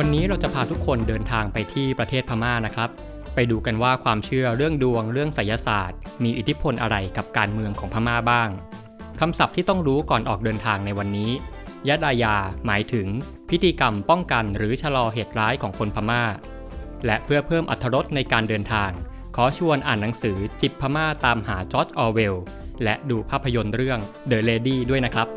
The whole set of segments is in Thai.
วันนี้เราจะพาทุกคนเดินทางไปที่ประเทศพม่านะครับ ไปดูกันว่าความเชื่อเรื่องดวงเรื่องไสยศาสตร์ มีอิทธิพลอะไรกับการเมืองของพม่าบ้างคำศัพท์ที่ต้องรู้ก่อนออกเดินทางในวันนี้ยะดายา หมายถึง พิธีกรรมป้องกันหรือชะลอเหตุร้ายของคนพม่า และเพื่อเพิ่มอรรถรสในการเดินทาง ขอชวนอ่านหนังสือจิบพม่าตามหาจอร์จออเวลและดูภาพยนตร์เรื่อง The Lady ด้วยนะครับ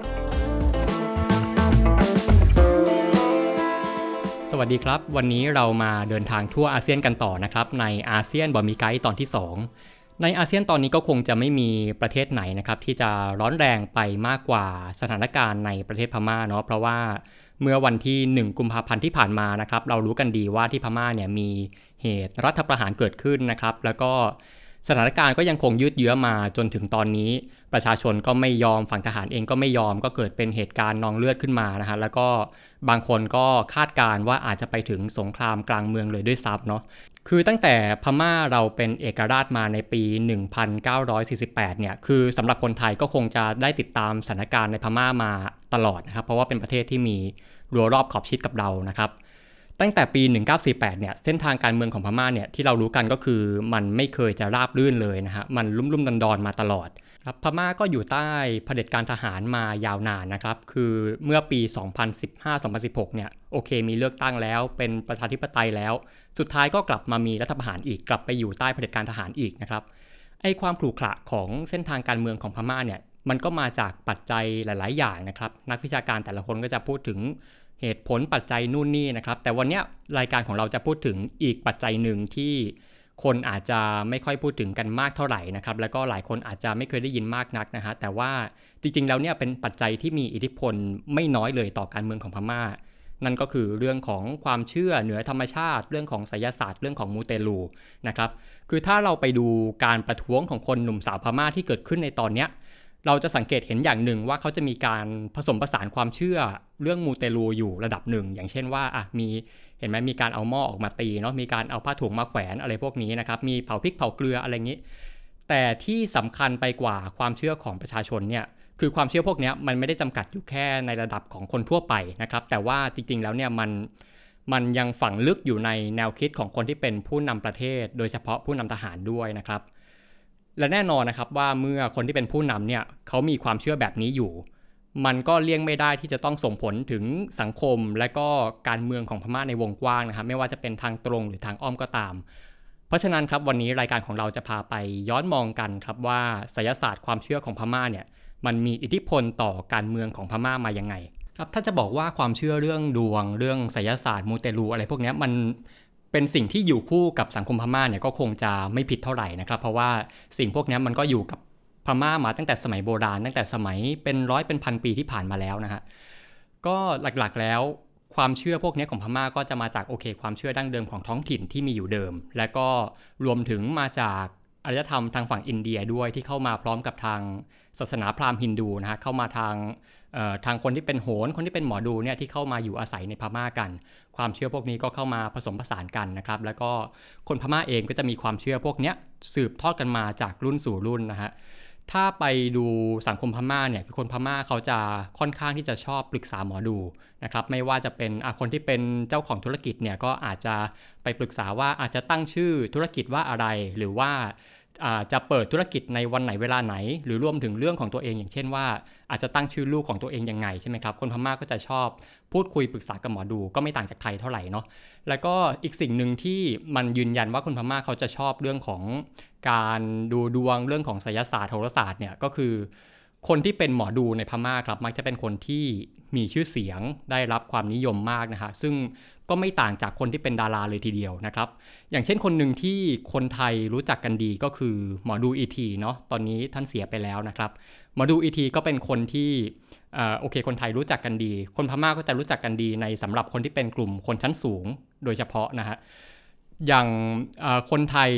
สวัสดีครับ วันนี้เรามาเดินทางทั่วอาเซียนกันต่อนะครับ ในอาเซียนบอมีไกด์ตอนที่ 2 ในอาเซียนตอนนี้ก็คงจะไม่มีประเทศไหนนะครับ ที่จะร้อนแรงไปมากกว่าสถานการณ์ในประเทศพม่าเนาะเพราะว่าเมื่อวันที่ 1 กุมภาพันธ์ที่ผ่านมานะครับ เรารู้กันดีว่าที่พม่าเนี่ยมีเหตุรัฐประหารเกิดขึ้นนะครับ แล้วก็ สถานการณ์ก็ยังคงยืดเยื้อมาจนถึงตอนนี้ ประชาชนก็ไม่ยอมฝั่งทหารเองก็ไม่ยอมก็เกิดเป็นเหตุการณ์นองเลือดขึ้นมานะฮะแล้วก็บางคนก็คาดการณ์ว่าอาจจะไปถึงสงครามกลางเมืองเลยด้วยซ้ำเนาะคือตั้งแต่พม่าเราเป็นเอกราชมาในปี 1948 เนี่ย คือสำหรับคนไทยก็คงจะได้ติดตามสถานการณ์ในพม่ามาตลอดนะครับ เพราะว่าเป็นประเทศที่มีรั้วรอบขอบชิดกับเรานะครับ ตั้งแต่ปี 1948 เนี่ย เส้นทางการเมืองของพม่าเนี่ยที่เรารู้กันก็คือมันไม่เคยจะราบรื่นเลยนะฮะ มันลุ่มลุ่มดอนดอนมาตลอดครับพม่าก็อยู่ใต้เผด็จการทหารมายาวนานนะครับ คือเมื่อปี 2015-2016 เนี่ย โอเค มีเลือกตั้งแล้ว เป็นประชาธิปไตยแล้ว สุดท้ายก็กลับมามีรัฐประหารอีก กลับไปอยู่ใต้เผด็จการทหารอีกนะครับ ไอ้ความขรุขระของเส้นทางการเมืองของพม่าเนี่ย มันก็มาจากปัจจัยหลาย ๆ อย่างนะครับ นักวิชาการแต่ละคนก็จะพูดถึง เหตุผลปัจจัยนู่นนี่นะครับ แต่วันนี้รายการของเราจะพูดถึงอีกปัจจัยหนึ่งที่คนอาจจะไม่ค่อยพูดถึงกันมากเท่าไหร่นะครับ แล้วก็หลายคนอาจจะไม่เคยได้ยินมากนักนะฮะ แต่ว่าจริงๆ แล้วเนี่ยเป็นปัจจัยที่มีอิทธิพลไม่น้อยเลยต่อการเมืองของพม่า นั่นก็คือเรื่องของความเชื่อเหนือธรรมชาติ เรื่องของไสยศาสตร์ เรื่องของมูเตลูนะครับ คือถ้าเราไปดูการประท้วงของคนหนุ่มสาวพม่าที่เกิดขึ้นในตอนเนี้ย เราจะสังเกตเห็นอย่างหนึ่งว่าเขาจะมีการผสมผสานความเชื่อเรื่องมูเตลูอยู่ระดับหนึ่ง อย่างเช่นว่าอะมีเห็นไหมมีการเอาหม้อออกมาตีเนาะมีการเอาผ้าถุงมาแขวนอะไรพวกนี้นะครับมีเผาพริกเผาเกลืออะไรงี้ แต่ที่สำคัญไปกว่าความเชื่อของประชาชนเนี่ยคือความเชื่อพวกนี้มันไม่ได้จำกัดอยู่แค่ในระดับของคนทั่วไปนะครับแต่ว่าจริงๆแล้วเนี่ยมันมันยังฝังลึกอยู่ในแนวคิดของคนที่เป็นผู้นำประเทศ โดยเฉพาะผู้นำทหารด้วยนะครับ และแน่นอนนะครับว่าเมื่อคนที่เป็นผู้นำเนี่ยเขามีความเชื่อแบบนี้อยู่ มันก็เลี่ยงไม่ได้ที่จะต้องส่งผลถึงสังคมและก็การเมืองของพม่าในวงกว้างนะครับ ไม่ว่าจะเป็นทางตรงหรือทางอ้อมก็ตาม เพราะฉะนั้นครับวันนี้รายการของเราจะพาไปย้อนมองกันครับว่าไสยศาสตร์ความเชื่อของพม่าเนี่ยมันมีอิทธิพลต่อการเมืองของพม่ามายังไง ครับถ้าจะบอกว่าความเชื่อเรื่องดวงเรื่องไสยศาสตร์มูเตลูอะไรพวกนี้มัน เป็นสิ่งที่อยู่คู่กับสังคมพม่าเนี่ยก็คงจะไม่ผิดเท่าไหร่นะครับ เพราะว่าสิ่งพวกนี้มันก็อยู่กับพม่ามาตั้งแต่สมัยโบราณ ตั้งแต่สมัยเป็นร้อยเป็นพันปีที่ผ่านมาแล้วนะฮะก็หลักๆแล้วความเชื่อพวกนี้ของพม่าก็จะมาจากโอเค ความเชื่อดั้งเดิมของท้องถิ่นที่มีอยู่เดิม และก็รวมถึงมาจากอารยธรรมทางฝั่งอินเดียด้วยที่เข้ามาพร้อมกับทางศาสนาพราหมณ์ฮินดูนะฮะเข้ามาทาง ทางคนที่เป็นโหรคนที่เป็นหมอดูเนี่ยที่เข้ามาอยู่อาศัยในพม่ากัน ความเชื่อพวกนี้ก็เข้ามาผสมผสานกันนะครับ แล้วก็คนพม่าเองก็จะมีความเชื่อพวกนี้สืบทอดกันมาจากรุ่นสู่รุ่นนะฮะถ้าไปดูสังคมพม่าเนี่ยคือคนพม่าเขาจะค่อนข้างที่จะชอบปรึกษาหมอดูนะครับไม่ว่าจะเป็นคนที่เป็นเจ้าของธุรกิจเนี่ยก็อาจจะไปปรึกษาว่าอาจจะตั้งชื่อธุรกิจว่าอะไรหรือว่าจะเปิดธุรกิจในวันไหนเวลาไหน หรือรวมถึงเรื่องของตัวเองอย่างเช่นว่า อาจจะตั้งชื่อลูกของตัวเองยังไงใช่ไหมครับคนพม่าก็จะชอบพูดคุยปรึกษากับหมอดูก็ไม่ต่างจากไทยเท่าไหร่เนาะแล้วก็อีกสิ่งหนึ่งที่มันยืนยันว่าคนพม่าเขาจะชอบเรื่องของการดูดวงเรื่องของไสยศาสตร์โหราศาสตร์เนี่ยก็คือคนที่เป็นหมอดูในพม่าครับมักจะเป็นคนที่มีชื่อเสียงได้รับความนิยมมากนะฮะซึ่ง ก็ไม่ต่างจากคนที่เป็นดาราเลยทีเดียวนะครับ อย่างเช่นคนหนึ่งที่คนไทยรู้จักกันดีก็คือหมอดูอีทีเนาะตอนนี้ท่านเสียไปแล้วนะครับหมอดูอีทีก็เป็นคนที่โอเค คนไทยรู้จักกันดี คนพม่าก็จะรู้จักกันดีในสำหรับคนที่เป็นกลุ่มคนชั้นสูงโดยเฉพาะนะฮะอย่างคนไทย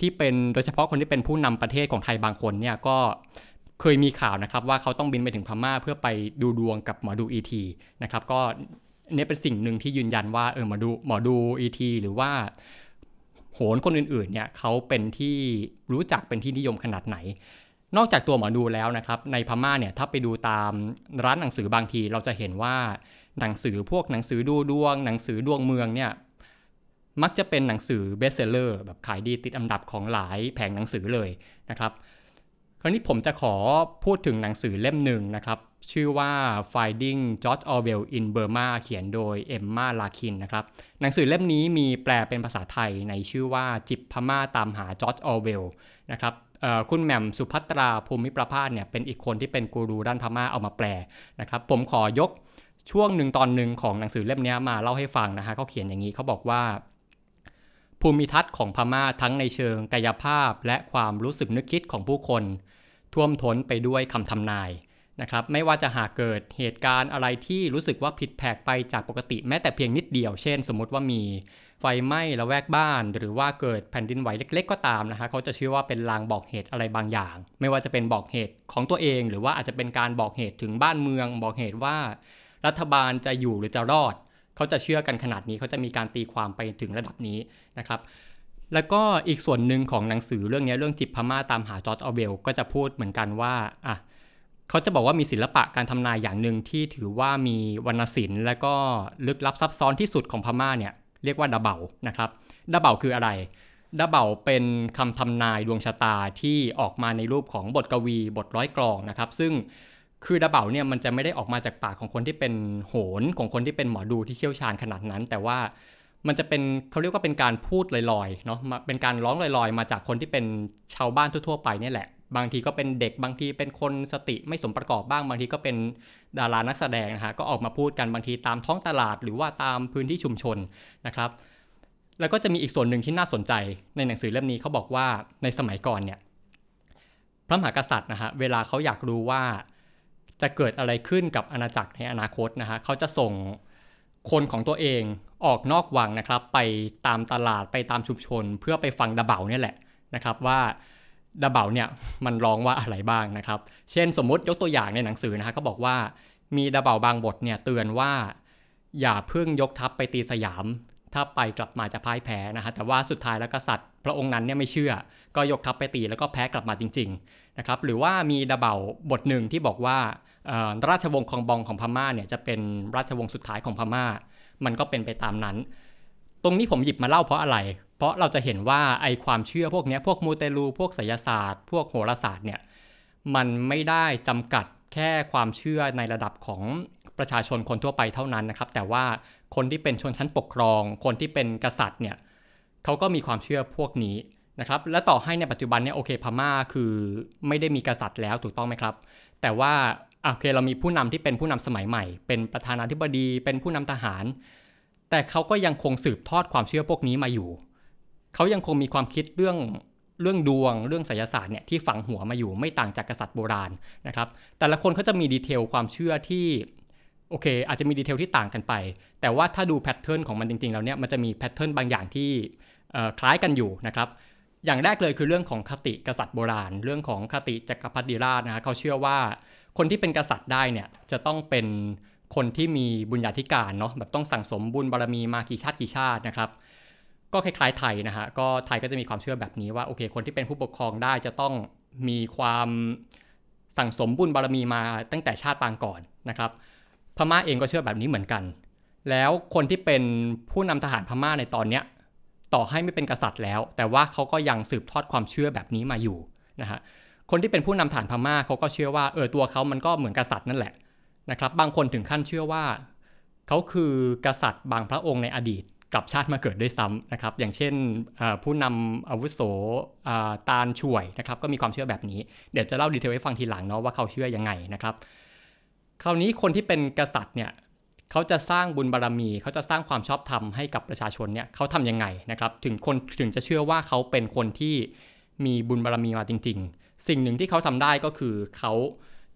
ที่เป็นโดยเฉพาะคนที่เป็นผู้นำประเทศของไทยบางคนเนี่ยก็เคยมีข่าวนะครับว่าเขาต้องบินไปถึงพม่าเพื่อไปดูดวงกับหมอดูอีทีนะครับก็ นี่เป็นสิ่งหนึ่งที่ยืนยันว่าเออหมอดูหมอดูอีทีหรือว่าโหนคนอื่นๆเนี่ยเขาเป็นที่รู้จักเป็นที่นิยมขนาดไหน นอกจากตัวหมอดูแล้วนะครับ ในพม่าเนี่ยถ้าไปดูตามร้านหนังสือบางทีเราจะเห็นว่าหนังสือพวกหนังสือดูดวง หนังสือดวงเมืองเนี่ยมักจะเป็นหนังสือ best seller แบบขายดีติดอันดับของหลายแผงหนังสือเลยนะครับ คราวนี้ผมจะขอพูดถึงหนังสือเล่มหนึ่งนะครับ ชื่อว่า Finding George Orwell in Burma เขียนโดยเอมมาลาร์คินนะครับ หนังสือเล่มนี้มีแปลเป็นภาษาไทยในชื่อว่าจิบพม่าตามหาจอร์จออเวลนะครับคุณแหม่มสุภัตราภูมิประภาสเนี่ยเป็นอีกคนที่เป็นกูรูด้านพม่าเอามาแปลนะครับ ผมขอยกช่วงหนึ่งตอนหนึ่งของหนังสือเล่มนี้มาเล่าให้ฟังนะฮะเขาเขียนอย่างนี้เขาบอกว่า ภูมิทัศน์ของพม่าทั้งในเชิงกายภาพและความรู้สึกนึกคิดของผู้คน ท่วมท้นไปด้วยคำทำนาย นะครับไม่ว่าจะหากเกิดเหตุการณ์อะไรที่รู้สึกว่าผิดแผกไปจากปกติแม้แต่เพียงนิดเดียว เช่น สมมติว่ามีไฟไหม้ละแวกบ้าน หรือว่าเกิดแผ่นดินไหวเล็ก ๆ ก็ตามนะฮะเขาจะเชื่อว่าเป็นลางบอกเหตุอะไรบางอย่าง ไม่ว่าจะเป็นบอกเหตุของตัวเอง หรือว่าอาจจะเป็นการบอกเหตุถึงบ้านเมือง บอกเหตุว่า รัฐบาลจะอยู่หรือจะรอด เขาจะเชื่อกันขนาดนี้เขาจะมีการตีความไปถึงระดับนี้นะครับแล้วก็อีกส่วนหนึ่งของหนังสือเรื่องนี้เรื่องจิบพม่าตามหาจอร์จอเวลก็จะพูดเหมือนกันว่าอะ เขาจะบอกว่ามีศิลปะการทำนายอย่างหนึ่งที่ถือว่ามีวรรณศิลป์ และก็ลึกลับซับซ้อนที่สุดของพม่าเนี่ยเรียกว่าดาเบานะครับดาเบาคืออะไรดาเบาเป็นคำทำนายดวงชะตาที่ออกมาในรูปของบทกวีบทร้อยกลองนะครับ ซึ่งคือดาเบาเนี่ยมันจะไม่ได้ออกมาจากปากของคนที่เป็นโหนของคนที่เป็นหมอดูที่เชี่ยวชาญขนาดนั้น แต่ว่ามันจะเป็นเขาเรียกว่าเป็นการพูดลอยๆเนาะเป็นการร้องลอยๆ มาจากคนที่เป็นชาวบ้านทั่วๆไปนี่แหละ บางทีก็เป็นเด็กบางทีเป็นคนสติไม่สมประกอบบ้าง บางทีก็เป็นดารานักแสดงนะฮะก็ออกมาพูดกันบางทีตามท้องตลาด หรือว่าตามพื้นที่ชุมชนนะครับ แล้วก็จะมีอีกส่วนหนึ่งที่น่าสนใจในหนังสือเล่มนี้เขาบอกว่าในสมัยก่อนเนี่ยพระมหากษัตริย์นะฮะเวลาเขาอยากรู้ว่าจะเกิดอะไรขึ้นกับอาณาจักรในอนาคตนะฮะเขาจะส่งคนของตัวเองออกนอกวังนะครับ ไปตามตลาดไปตามชุมชน เพื่อไปฟังดาเบาเนี่ยแหละนะครับว่า ดาเบาเนี่ยมันร้องว่าอะไรบ้างนะครับ เช่นสมมติยกตัวอย่างในหนังสือนะฮะก็บอกว่ามีดาเบาบางบทเนี่ยเตือนว่า อย่าเพิ่งยกทัพไปตีสยาม ถ้าไปกลับมาจะพ่ายแพ้นะฮะแต่ว่าสุดท้ายแล้วกษัตริย์พระองค์นั้นเนี่ยไม่เชื่อ ก็ยกทัพไปตีแล้วก็แพ้กลับมาจริง ๆนะครับ หรือว่ามีดาเบาบทหนึ่งที่บอกว่าราชวงศ์คองบองของพม่าเนี่ยจะเป็นราชวงศ์สุดท้ายของพม่า มันก็เป็นไปตามนั้น ตรงนี้ผมหยิบมาเล่าเพราะอะไร เพราะเราจะเห็นว่าไอความเชื่อพวกนี้พวกมูเตลูพวกไสยศาสตร์ พวกโหราศาสตร์เนี่ยมันไม่ได้จำกัดแค่ความเชื่อในระดับของประชาชนคนทั่วไปเท่านั้นนะครับ แต่ว่าคนที่เป็นชนชั้นปกครอง คนที่เป็นกษัตริย์เนี่ยเขาก็มีความเชื่อพวกนี้นะครับ และต่อให้ในปัจจุบันเนี่ยโอเคพม่าคือไม่ได้มีกษัตริย์แล้วถูกต้องไหมครับ แต่ว่าโอเคเรามีผู้นำที่เป็นผู้นำสมัยใหม่ เป็นประธานาธิบดี เป็นผู้นำทหาร แต่เขาก็ยังคงสืบทอดความเชื่อพวกนี้มาอยู่ เขายังคงมีความคิดเรื่องเรื่องดวงเรื่องไสยศาสตร์เนี่ยที่ฝังหัวมาอยู่ไม่ต่างจากกษัตริย์โบราณนะครับ แต่ละคนเขาจะมี detail ความเชื่อที่โอเค อาจจะมี detail ที่ต่างกันไป แต่ว่าถ้าดู pattern ของมันจริงๆแล้วเนี่ยมันจะมี pattern บางอย่างที่คล้ายกันอยู่นะครับอย่างแรกเลยคือเรื่องของคติกษัตริย์โบราณ เรื่องของคติจักรพรรดิราชนะฮะเขาเชื่อว่าคนที่เป็นกษัตริย์ได้เนี่ยจะต้องเป็นคนที่มีบุญญาธิการเนาะแบบต้องสั่งสมบุญบารมีมากี่ชาติกี่ชาตินะครับ ก็คล้ายๆไทยนะฮะ ก็ไทยก็จะมีความเชื่อแบบนี้ว่าโอเค คนที่เป็นผู้ปกครองได้จะต้องมีความสั่งสมบุญบารมีมาตั้งแต่ชาติปางก่อนนะครับ พม่าเองก็เชื่อแบบนี้เหมือนกัน แล้วคนที่เป็นผู้นำทหารพม่าในตอนเนี้ยต่อให้ไม่เป็นกษัตริย์แล้ว แต่ว่าเขาก็ยังสืบทอดความเชื่อแบบนี้มาอยู่นะฮะ คนที่เป็นผู้นำฐานพม่าเขาก็เชื่อว่าเออตัวเขามันก็เหมือนกษัตริย์นั่นแหละนะครับ บางคนถึงขั้นเชื่อว่าเขาคือกษัตริย์บางพระองค์ในอดีต กลับชาติมาเกิดด้วยซ้ำนะครับ อย่างเช่นผู้นำอาวุโสตาลช่วยนะครับ ก็มีความเชื่อแบบนี้ เดี๋ยวจะเล่าดีเทลให้ฟังทีหลังเนาะว่าเขาเชื่อยังไงนะครับ คราวนี้คนที่เป็นกษัตริย์เนี่ยเขาจะสร้างบุญบารรมี เขาจะสร้างความชอบธรรมให้กับประชาชนเนี่ยเขาทํำยังไงนะครับ ถึงคนถึงจะเชื่อว่าเขาเป็นคนที่มีบุญบารรมีมาจริง ๆ สิ่งหนึ่งที่เขาทำได้ก็คือเขา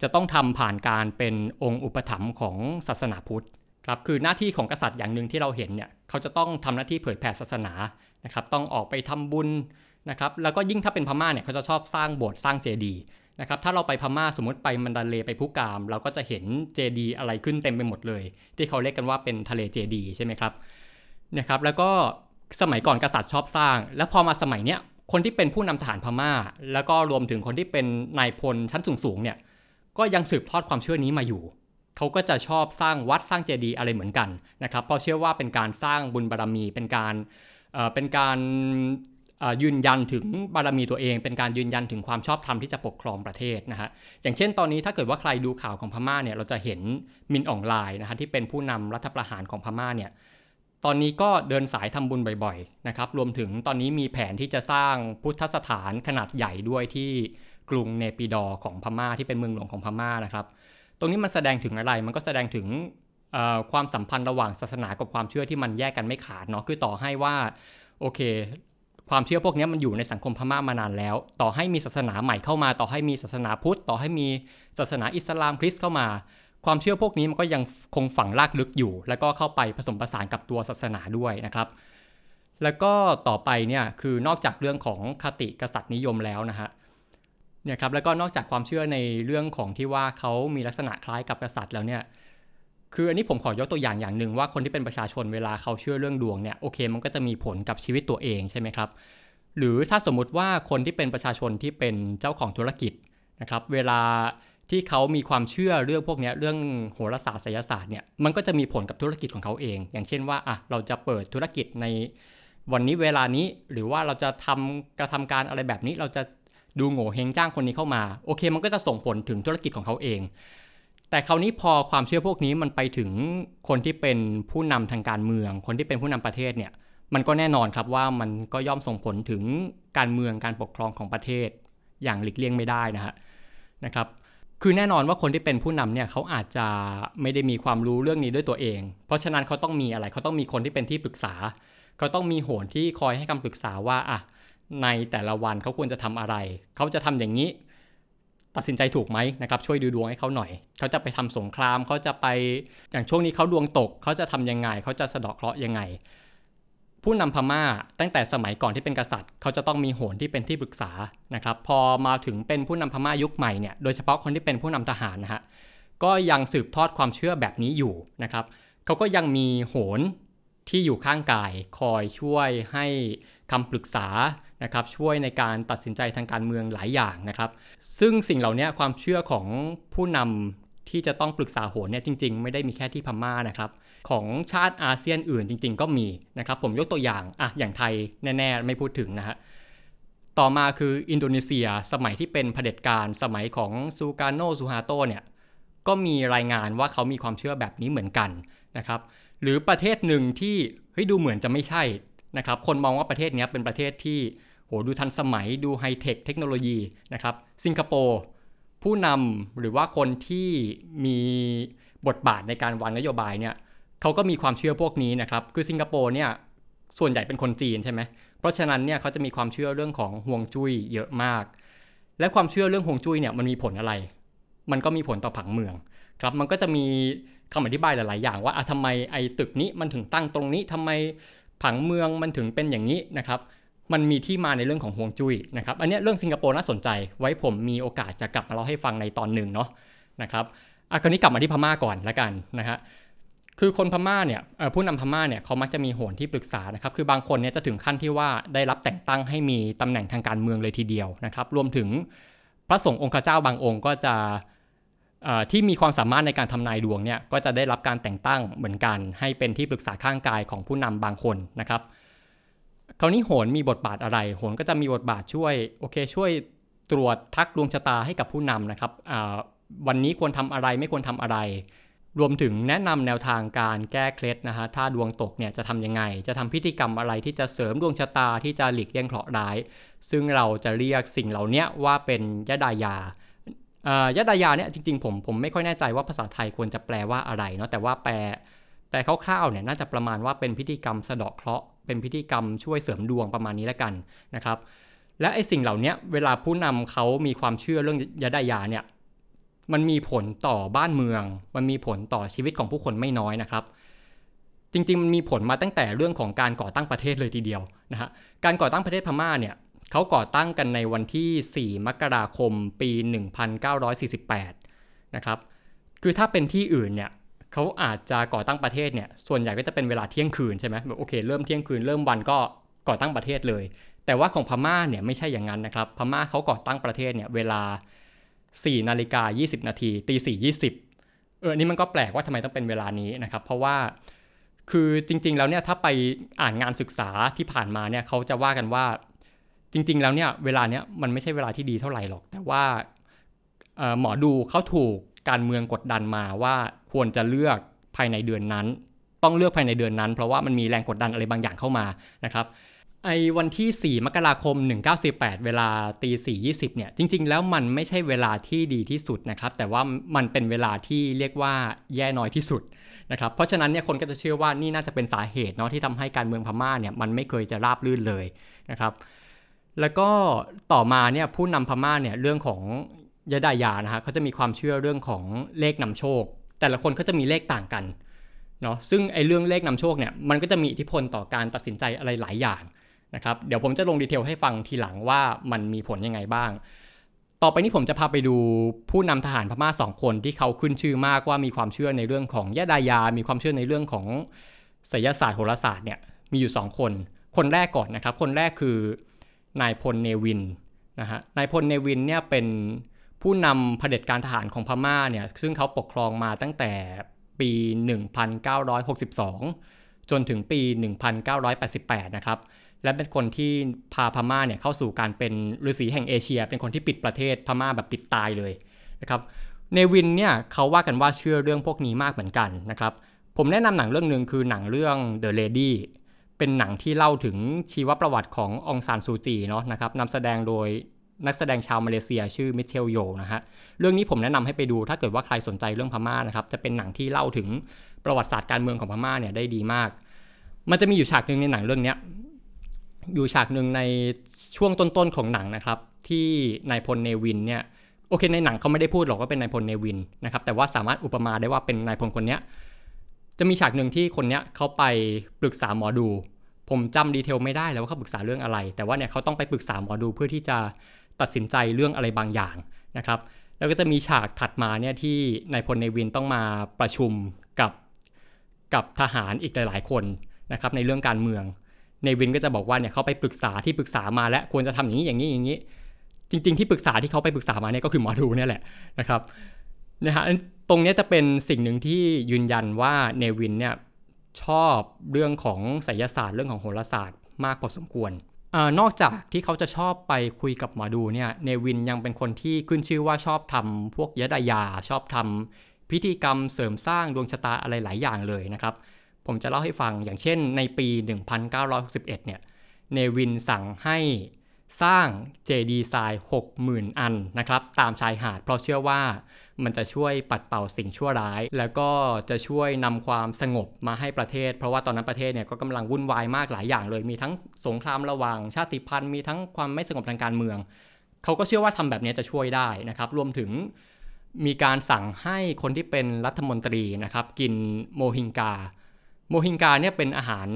จะต้องทำผ่านการเป็นองค์อุปถัมภ์ของศาสนาพุทธ ครับคือหน้าที่ของกษัตริย์อย่างหนึ่งที่เราเห็นเนี่ยเขาจะต้องทำหน้าที่เผยแผ่ศาสนานะครับต้องออกไปทำบุญนะครับแล้วก็ยิ่งถ้าเป็นพม่าเนี่ยเขาจะชอบสร้างโบสถ์สร้างเจดีย์นะครับถ้าเราไปพม่าสมมติไปมันดาเลไปพุกาม เราก็จะเห็นเจดีย์อะไรขึ้นเต็มไปหมดเลย ที่เขาเรียกกันว่าเป็นทะเลเจดีย์ใช่ไหมครับนะครับแล้วก็สมัยก่อนกษัตริย์ชอบสร้าง แล้วพอมาสมัยเนี้ยคนที่เป็นผู้นำทหารพม่า แล้วก็รวมถึงคนที่เป็นนายพลชั้นสูงๆเนี่ยก็ยังสืบทอดความเชื่อนี้มาอยู่ เขาก็จะชอบสร้างวัดสร้างเจดีย์อะไรเหมือนกันนะครับ เพราะเชื่อว่าเป็นการสร้างบุญบารรมี เป็นการเออเป็นการยืนยันถึงบารมีตัวเอง เป็นการยืนยันถึงความชอบธรรมที่จะปกครองประเทศนะฮะอย่างเช่นตอนนี้ถ้าเกิดว่าใครดูข่าวของพม่าเนี่ยเราจะเห็นมินอองไลน์นะฮะที่เป็นผู้นำรัฐประหารของพม่าเนี่ยตอนนี้ก็เดินสายทำบุญบ่อยๆนะครับรวมถึงตอนนี้มีแผนที่จะสร้างพุทธสถานขนาดใหญ่ด้วยที่กรุงเนปิดอของพม่าที่เป็นเมืองหลวงของพม่านะครับ ตรงนี้มันแสดงถึงอะไร มันก็แสดงถึงความสัมพันธ์ระหว่างศาสนากับความเชื่อที่มันแยกกันไม่ขาดเนาะ คือต่อให้ว่าโอเค ความเชื่อพวกนี้มันอยู่ในสังคมพม่ามานานแล้ว ต่อให้มีศาสนาใหม่เข้ามา ต่อให้มีศาสนาพุทธ ต่อให้มีศาสนาอิสลามคริสต์เข้ามา ความเชื่อพวกนี้มันก็ยังคงฝังรากลึกอยู่ แล้วก็เข้าไปผสมผสานกับตัวศาสนาด้วยนะครับ แล้วก็ต่อไปเนี่ยคือนอกจากเรื่องของคติกษัตริย์นิยมแล้วนะฮะ เนี่ยครับแล้วก็นอกจากความเชื่อในเรื่องของที่ว่าเขามีลักษณะคล้ายกับกษัตริย์แล้วเนี่ยคืออันนี้ผมขอยกตัวอย่างอย่างหนึ่งว่าคนที่เป็นประชาชนเวลาเขาเชื่อเรื่องดวงเนี่ยโอเค มันก็จะมีผลกับชีวิตตัวเองใช่ไหมครับ หรือถ้าสมมุติว่าคนที่เป็นประชาชนที่เป็นเจ้าของธุรกิจนะครับเวลาที่เขามีความเชื่อเรื่องพวกนี้เรื่องโหราศาสตร์ไสยศาสตร์เนี่ยมันก็จะมีผลกับธุรกิจของเขาเอง อย่างเช่นว่าอะเราจะเปิดธุรกิจในวันนี้เวลานี้หรือว่าเราจะทำกระทำการอะไรแบบนี้เราจะ ดูโง่เฮงจ้างคนนี้เข้ามา โอเค มันก็จะส่งผลถึงธุรกิจของเขาเอง แต่คราวนี้พอความเชื่อพวกนี้มันไปถึงคนที่เป็นผู้นำทางการเมือง คนที่เป็นผู้นำประเทศเนี่ยมันก็แน่นอนครับว่ามันก็ย่อมส่งผลถึงการเมืองการปกครองของประเทศ อย่างหลีกเลี่ยงไม่ได้นะฮะนะครับคือแน่นอนว่าคนที่เป็นผู้นำเนี่ยเขาอาจจะไม่ได้มีความรู้เรื่องนี้ด้วยตัวเอง เพราะฉะนั้นเขาต้องมีอะไรเขาต้องมีคนที่เป็นที่ปรึกษาเขาต้องมีโหนที่คอยให้คำปรึกษาว่าอะ ในแต่ละวันเขาควรจะทำอะไร เขาจะทำอย่างนี้ ตัดสินใจถูกไหมนะครับช่วยดูดวงให้เขาหน่อย เขาจะไปทำสงครามเขาจะไปอย่างช่วงนี้เขาดวงตก เขาจะทำยังไง เขาจะสะเดาะเคราะห์ยังไง ผู้นำพม่าตั้งแต่สมัยก่อนที่เป็นกษัตริย์ เขาจะต้องมีโหนที่เป็นที่ปรึกษานะครับ พอมาถึงเป็นผู้นำพม่ายุคใหม่เนี่ยโดยเฉพาะคนที่เป็นผู้นำทหารนะฮะก็ยังสืบทอดความเชื่อแบบนี้อยู่นะครับเขาก็ยังมีโหนที่อยู่ข้างกาย คอยช่วยให้คำปรึกษา นะครับช่วยในการตัดสินใจทางการเมืองหลายอย่างนะครับ ซึ่งสิ่งเหล่านี้ความเชื่อของผู้นำที่จะต้องปรึกษาโหนเนี่ยจริง ๆ ไม่ได้มีแค่ที่พม่านะครับของชาติอาเซียนอื่นจริง ๆ ก็มีนะครับผมยกตัวอย่างอะอย่างไทยแน่ๆไม่พูดถึงนะฮะต่อมาคืออินโดนีเซียสมัยที่เป็นเผด็จการสมัยของซูการโนซูฮาโตเนี่ยก็มีรายงานว่าเขามีความเชื่อแบบนี้เหมือนกันนะครับหรือประเทศหนึ่งที่เฮ้ยดูเหมือนจะไม่ใช่นะครับคนมองว่าประเทศนี้เป็นประเทศที่ โหดูทันสมัยดูไฮเทคเทคโนโลยีนะครับสิงคโปร์ผู้นำหรือว่าคนที่มีบทบาทในการวางนโยบายเนี่ยเขาก็มีความเชื่อพวกนี้นะครับคือสิงคโปร์เนี่ยส่วนใหญ่เป็นคนจีนใช่ไหมเพราะฉะนั้นเนี่ยเขาจะมีความเชื่อเรื่องของห่วงจุ้ยเยอะมาก และความเชื่อเรื่องห่วงจุ้ยเนี่ยมันมีผลอะไร มันก็มีผลต่อผังเมืองครับมันก็จะมีคำอธิบายหลาย ๆ อย่างว่าอะทำไมไอ้ตึกนี้มันถึงตั้งตรงนี้ทำไมผังเมืองมันถึงเป็นอย่างนี้นะครับ มันมีที่มาในเรื่องของห่วงจุ้ยนะครับ อันนี้เรื่องสิงคโปร์น่าสนใจ ไว้ผมมีโอกาสจะกลับมาเล่าให้ฟังในตอนหนึ่งเนาะนะครับอะคราวนี้กลับมาที่พม่าก่อนละกันนะฮะคือคนพม่าเนี่ยผู้นำพม่าเนี่ยเขามักจะมีโหนที่ปรึกษานะครับคือบางคนเนี่ยจะถึงขั้นที่ว่าได้รับแต่งตั้งให้มีตำแหน่งทางการเมืองเลยทีเดียวนะครับ รวมถึงพระสงฆ์องค์เจ้าบางองค์ก็จะที่มีความสามารถในการทำนายดวงเนี่ยก็จะได้รับการแต่งตั้งเหมือนกัน ให้เป็นที่ปรึกษาข้างกายของผู้นำบางคนนะครับ คราวนี้โหนมีบทบาทอะไร โหนก็จะมีบทบาทช่วยโอเค ช่วยตรวจทักดวงชะตาให้กับผู้นำนะครับวันนี้ควรทำอะไรไม่ควรทำอะไร รวมถึงแนะนำแนวทางการแก้เคล็ดนะฮะถ้าดวงตกเนี่ยจะทำยังไง จะทำพิธีกรรมอะไรที่จะเสริมดวงชะตาที่จะหลีกเลี่ยงเคราะห์ร้าย ซึ่งเราจะเรียกสิ่งเหล่านี้ว่าเป็นยะดายายะดายาเนี่ยจริงๆผมผมไม่ค่อยแน่ใจว่าภาษาไทยควรจะแปลว่าอะไรเนาะแต่ว่าแปล แปลคร่าวๆเนี่ยน่าจะประมาณว่าเป็นพิธีกรรมสะเดาะเคราะห์เป็นพิธีกรรมช่วยเสริมดวงประมาณนี้แล้วกันนะครับ และไอ้สิ่งเหล่านี้เวลาผู้นำเขามีความเชื่อเรื่องยะดายาเนี่ยมันมีผลต่อบ้านเมือง มันมีผลต่อชีวิตของผู้คนไม่น้อยนะครับ จริงๆมันมีผลมาตั้งแต่เรื่องของการก่อตั้งประเทศเลยทีเดียวนะฮะการก่อตั้งประเทศพม่าเนี่ยเขาก่อตั้งกันในวันที่ 4 มกราคมปี 1948 นะครับ คือถ้าเป็นที่อื่นเนี่ย เขาอาจจะก่อตั้งประเทศเนี่ยส่วนใหญ่ก็จะเป็นเวลาเที่ยงคืนใช่ไหมแบบโอเคเริ่มเที่ยงคืนเริ่มวันก็ก่อตั้งประเทศเลย แต่ว่าของพม่าเนี่ยไม่ใช่อย่างนั้นนะครับ พม่าเขาก่อตั้งประเทศเนี่ยเวลา4นาฬิกา20 นาทีตี4 20เออนี่มันก็แปลกว่าทำไมต้องเป็นเวลานี้นะครับ เพราะว่าคือจริง ๆ แล้วเนี่ยถ้าไปอ่านงานศึกษาที่ผ่านมาเนี่ยเขาจะว่ากันว่าจริง ๆ แล้วเนี่ยเวลาเนี้ยมันไม่ใช่เวลาที่ดีเท่าไหร่หรอก แต่ว่าหมอดูเขาถูก การเมืองกดดันมาว่าควรจะเลือกภายในเดือนนั้น ต้องเลือกภายในเดือนนั้น เพราะว่ามันมีแรงกดดันอะไรบางอย่างเข้ามานะครับไอ้วันที่ 4 มกราคม 1948 เวลาตี4 20 เนี่ย จริง ๆ แล้วมันไม่ใช่เวลาที่ดีที่สุดนะครับ แต่ว่ามันเป็นเวลาที่เรียกว่าแย่น้อยที่สุดนะครับ เพราะฉะนั้นเนี่ยคนก็จะเชื่อว่านี่น่าจะเป็นสาเหตุเนาะที่ทำให้การเมืองพม่าเนี่ยมันไม่เคยจะราบรื่นเลยนะครับ แล้วก็ต่อมาเนี่ยผู้นำพม่าเนี่ยเรื่องของ ยดายานะฮะเขาจะมีความเชื่อเรื่องของเลขนำโชค แต่ละคนก็จะมีเลขต่างกันเนาะซึ่งไอ้เรื่องเลขนำโชคเนี่ยมันก็จะมีอิทธิพลต่อการตัดสินใจอะไรหลายอย่างนะครับเดี๋ยวผมจะลงดีเทลให้ฟังทีหลังว่ามันมีผลยังไงบ้าง ต่อไปนี้ผมจะพาไปดูผู้นำทหารพม่าสองคนที่เขาขึ้นชื่อมากว่ามีความเชื่อในเรื่องของยะดายา มีความเชื่อในเรื่องของศิลศาสตร์โหราศาสตร์เนี่ยมีอยู่ 2 คน คนแรกก่อนนะครับ คนแรกคือนายพลเนวินนะฮะนายพลเนวินเนี่ยเป็น ผู้นำเผด็จการทหารของพม่าเนี่ยซึ่งเขาปกครองมาตั้งแต่ปี 1962 จนถึงปี 1988 นะครับ และเป็นคนที่พาพม่าเนี่ยเข้าสู่การเป็นฤาษีแห่งเอเชีย เป็นคนที่ปิดประเทศพม่าแบบปิดตายเลยนะครับเนวินเนี่ยเขาว่ากันว่าเชื่อเรื่องพวกนี้มากเหมือนกันนะครับผมแนะนำหนังเรื่องหนึ่งคือหนังเรื่อง The Lady เป็นหนังที่เล่าถึงชีวประวัติขององซานซูจีเนาะนะครับนำแสดงโดย นักแสดงชาวมาเลเซียชื่อมิเชลโยนะฮะ เรื่องนี้ผมแนะนำให้ไปดูถ้าเกิดว่าใครสนใจเรื่องพม่านะครับ จะเป็นหนังที่เล่าถึงประวัติศาสตร์การเมืองของพม่าเนี่ยได้ดีมาก มันจะมีอยู่ฉากหนึ่งในหนังเรื่องนี้อยู่ฉากหนึ่งในช่วงต้นๆของหนังนะครับ ที่นายพลเนวินเนี่ยโอเคในหนังเขาไม่ได้พูดหรอกว่าเป็นนายพลเนวินนะครับแต่ว่าสามารถอุปมาได้ว่าเป็นนายพลคนนี้จะมีฉากหนึ่งที่คนนี้เขาไปปรึกษาหมอดู ผมจำดีเทลไม่ได้แล้วว่าเขาปรึกษาเรื่องอะไร แต่ว่าเนี่ยเขาต้องไปปรึกษาหมอดูเพื่อที่จะ ตัดสินใจเรื่องอะไรบางอย่างนะครับ แล้วก็จะมีฉากถัดมาเนี่ยที่นายพลเนวินต้องมาประชุมกับกับทหารอีกหลาย ๆ คนนะครับในเรื่องการเมืองเนวินก็จะบอกว่าเนี่ยเขาไปปรึกษาที่ปรึกษามาแล้วควรจะทำอย่างนี้อย่างนี้อย่างนี้ จริง ๆ ที่ปรึกษาที่เขาไปปรึกษามาเนี่ยก็คือหมอดูเนี่ยแหละนะครับนะฮะตรงนี้จะเป็นสิ่งหนึ่งที่ยืนยันว่าเนวินเนี่ยชอบเรื่องของไสยศาสตร์เรื่องของโหราศาสตร์มากพอสมควร นอกจากที่เขาจะชอบไปคุยกับหมอดูเนี่ยเนวินยังเป็นคนที่ขึ้นชื่อว่าชอบทำพวกยะดายา ชอบทำพิธีกรรมเสริมสร้างดวงชะตาอะไรหลายอย่างเลยนะครับ ผมจะเล่าให้ฟังอย่างเช่นในปี 1961 เนี่ยเนวินสั่งให้สร้างเจดีไซน์60,000 อันนะครับ ตามชายหาดเพราะเชื่อว่า มันจะช่วยปัดเป่าสิ่งชั่วร้าย แล้วก็จะช่วยนำความสงบมาให้ประเทศ เพราะว่าตอนนั้นประเทศเนี่ยก็กำลังวุ่นวายมากหลายอย่างเลย มีทั้งสงครามระหว่างชาติพันธุ์ มีทั้งความไม่สงบทางการเมือง เขาก็เชื่อว่าทำแบบนี้จะช่วยได้นะครับ รวมถึงมีการสั่งให้คนที่เป็นรัฐมนตรีนะครับกินโมฮิงกา โมฮิงกาเนี่ยเป็นอาหาร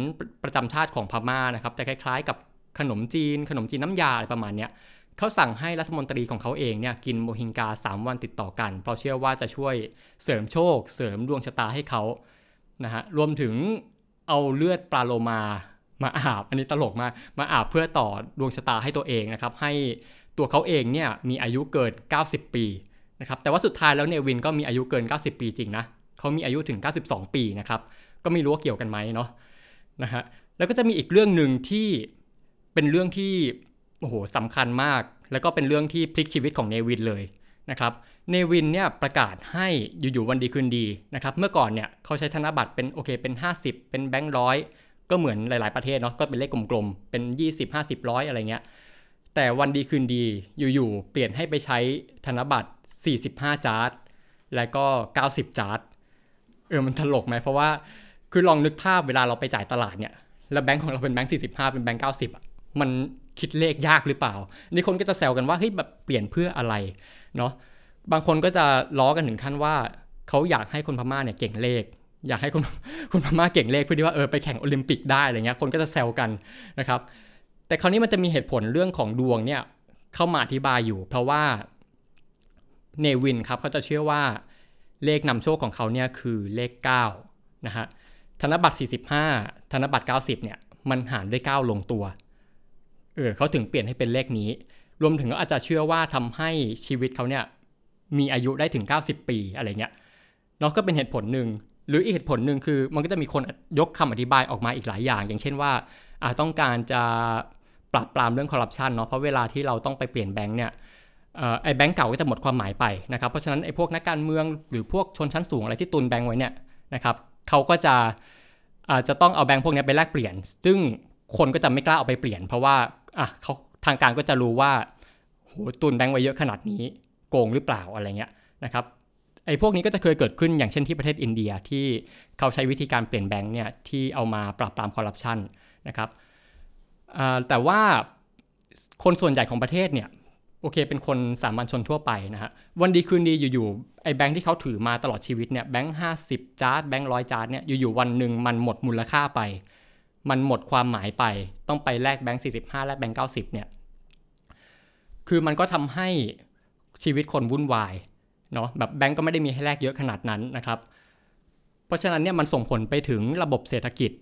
ประจำชาติของพม่านะครับจะคล้ายๆ กับขนมจีน ขนมจีนน้ำยาอะไรประมาณเนี้ย เขาสั่งให้รัฐมนตรีของเขาเองเนี่ยกินโมฮิงกา 3 วันติดต่อกัน เพราะเชื่อว่าจะช่วยเสริมโชค เสริมดวงชะตาให้เขานะฮะรวมถึงเอาเลือดปลาโลมามาอาบ อันนี้ตลกมาก มาอาบเพื่อต่อดวงชะตาให้ตัวเองนะครับ ให้ตัวเขาเองเนี่ยมีอายุเกิน 90 ปีนะครับ แต่ว่าสุดท้ายแล้วเนวินก็มีอายุเกิน 90 ปีจริงนะเขามีอายุถึง 92 ปีนะครับ ก็ไม่รู้ว่าเกี่ยวกันไหมเนาะนะฮะ แล้วก็จะมีอีกเรื่องหนึ่งที่เป็นเรื่องที่ โอ้โหสำคัญมาก แล้วก็เป็นเรื่องที่พลิกชีวิตของเนวินเลยนะครับเนวินเนี่ยประกาศให้อยู่ๆวันดีคืนดีนะครับเมื่อก่อนเนี่ยเขาใช้ธนบัตรเป็นโอเคเป็น 50 เป็นแบงค์ร้อยก็เหมือนหลาย ๆประเทศเนาะก็เป็นเลขกลมๆเป็น 20 50ร้อยอะไรเงี้ยแต่วันดีคืนดีอยู่ๆเปลี่ยนให้ไปใช้ธนบัตร 45 จาร์ดและก็ 90 จาร์ดเออมันตลกไหมเพราะว่าคือลองนึกภาพเวลาเราไปจ่ายตลาดเนี่ยแล้วแบงค์ของเราเป็นแบงค์45 เป็นแบงค์90อะมัน คิดเลขยากหรือเปล่า นี่คนก็จะแซวกันว่าเฮ้ยแบบเปลี่ยนเพื่ออะไรเนาะบางคนก็จะล้อกันถึงขั้นว่าเขาอยากให้คนพม่าเนี่ยเก่งเลข อยากให้คนคนพม่าเก่งเลขเพื่อที่ว่าเออไปแข่งโอลิมปิกได้อะไรเงี้ยคนก็จะแซวกันนะครับ แต่คราวนี้มันจะมีเหตุผลเรื่องของดวงเนี่ยเข้ามาอธิบายอยู่ เพราะว่าเนวินครับเขาจะเชื่อว่าเลขนำโชคของเขาเนี่ยคือเลข9นะฮะธนบัตร 45 ธนบัตร 90เนี่ยมันหารด้วย 9 ลงตัว เออเขาถึงเปลี่ยนให้เป็นเลขนี้ รวมถึงก็อาจจะเชื่อว่าทำให้ชีวิตเขาเนี่ยมีอายุได้ถึง 90 ปีอะไรเงี้ยเนาะก็เป็นเหตุผลหนึ่งหรืออีกเหตุผลหนึ่งคือ มันก็จะมีคนยกคำอธิบายออกมาอีกหลายอย่าง อย่างเช่นว่าอาต้องการจะปราบปรามเรื่องคอร์รัปชันเนาะเพราะเวลาที่เราต้องไปเปลี่ยนแบงค์เนี่ยไอ้แบงค์เก่าก็จะหมดความหมายไปนะครับเพราะฉะนั้นไอ้พวกนักการเมืองหรือพวกชนชั้นสูงอะไรที่ตุนแบงค์ไว้เนี่ยนะครับเขาก็จะอาจจะต้องเอาแบงค์พวกนี้ไปแลกเปลี่ยน ซึ่งคนก็จะไม่กล้าเอาไปเปลี่ยน เพราะว่า อะเขาทางการก็จะรู้ว่าโหตุนแบงค์ไว้เยอะขนาดนี้โกงหรือเปล่าอะไรเงี้ยนะครับไอ้พวกนี้ก็จะเคยเกิดขึ้นอย่างเช่นที่ประเทศอินเดียที่เขาใช้วิธีการเปลี่ยนแบงค์เนี่ยที่เอามาปราบปรามคอร์รัปชันนะครับแต่ว่าคนส่วนใหญ่ของประเทศเนี่ยโอเค เป็นคนสามัญชนทั่วไปนะฮะวันดีคืนดีอยู่ๆไอ้แบงค์ที่เขาถือมาตลอดชีวิตเนี่ยแบงค์ห้าสิบจ๊าดแบงค์ร้อยจ๊าดเนี่ยอยู่ๆวันหนึ่งมันหมดมูลค่าไป มันหมดความหมายไป ต้องไปแลกแบงค์สี่สิบห้าแลกแบงค์เก้าสิบเนี่ย คือมันก็ทำให้ชีวิตคนวุ่นวายเนาะแบบแบงก์ก็ไม่ได้มีให้แลกเยอะขนาดนั้นนะครับ เพราะฉะนั้นเนี่ยมันส่งผลไปถึงระบบเศรษฐกิจ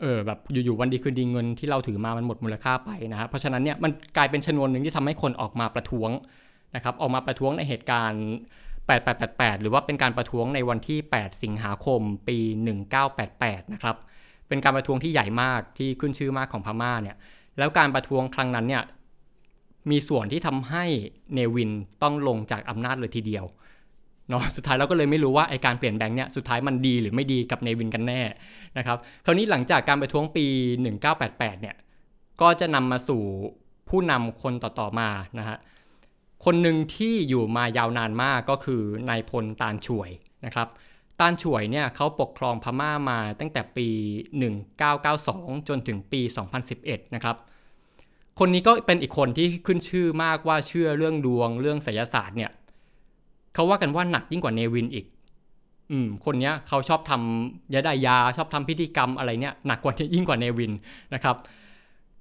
เออแบบอยู่ๆวันดีคืนดีเงินที่เราถือมามันหมดมูลค่าไปนะฮะเพราะฉะนั้นเนี่ยมันกลายเป็นชนวนหนึ่งที่ทำให้คนออกมาประท้วงนะครับออกมาประท้วงในเหตุการณ์ 8888 หรือว่าเป็นการประท้วงในวันที่ 8 สิงหาคมปี 1988 นะครับ เป็นการประท้วงที่ใหญ่มากที่ขึ้นชื่อมากของพม่าเนี่ยแล้วการประท้วงครั้งนั้นเนี่ยมีส่วนที่ทำให้เนวินต้องลงจากอำนาจเลยทีเดียวเนาะสุดท้ายเราก็เลยไม่รู้ว่าไอการเปลี่ยนแบงค์เนี่ยสุดท้ายมันดีหรือไม่ดีกับเนวินกันแน่นะครับคราวนี้หลังจากการไปท้วงปี 1988เนี่ยก็จะนำมาสู่ผู้นำคนต่อๆมานะฮะคนหนึ่งที่อยู่มายาวนานมากก็คือนายพลตาลช่วยนะครับ ตาลช่วยเนี่ยเขาปกครองพม่ามาตั้งแต่ปี 1992 จนถึงปี 2011 นะครับ คนนี้ก็เป็นอีกคนที่ขึ้นชื่อมากว่าเชื่อเรื่องดวงเรื่องไสยศาสตร์เนี่ยเขาว่ากันว่าหนักยิ่งกว่าเนวินอีก อืม คนนี้เขาชอบทำยาดายาชอบทำพิธีกรรมอะไรเนี่ยหนักกว่ายิ่งกว่าเนวินนะครับ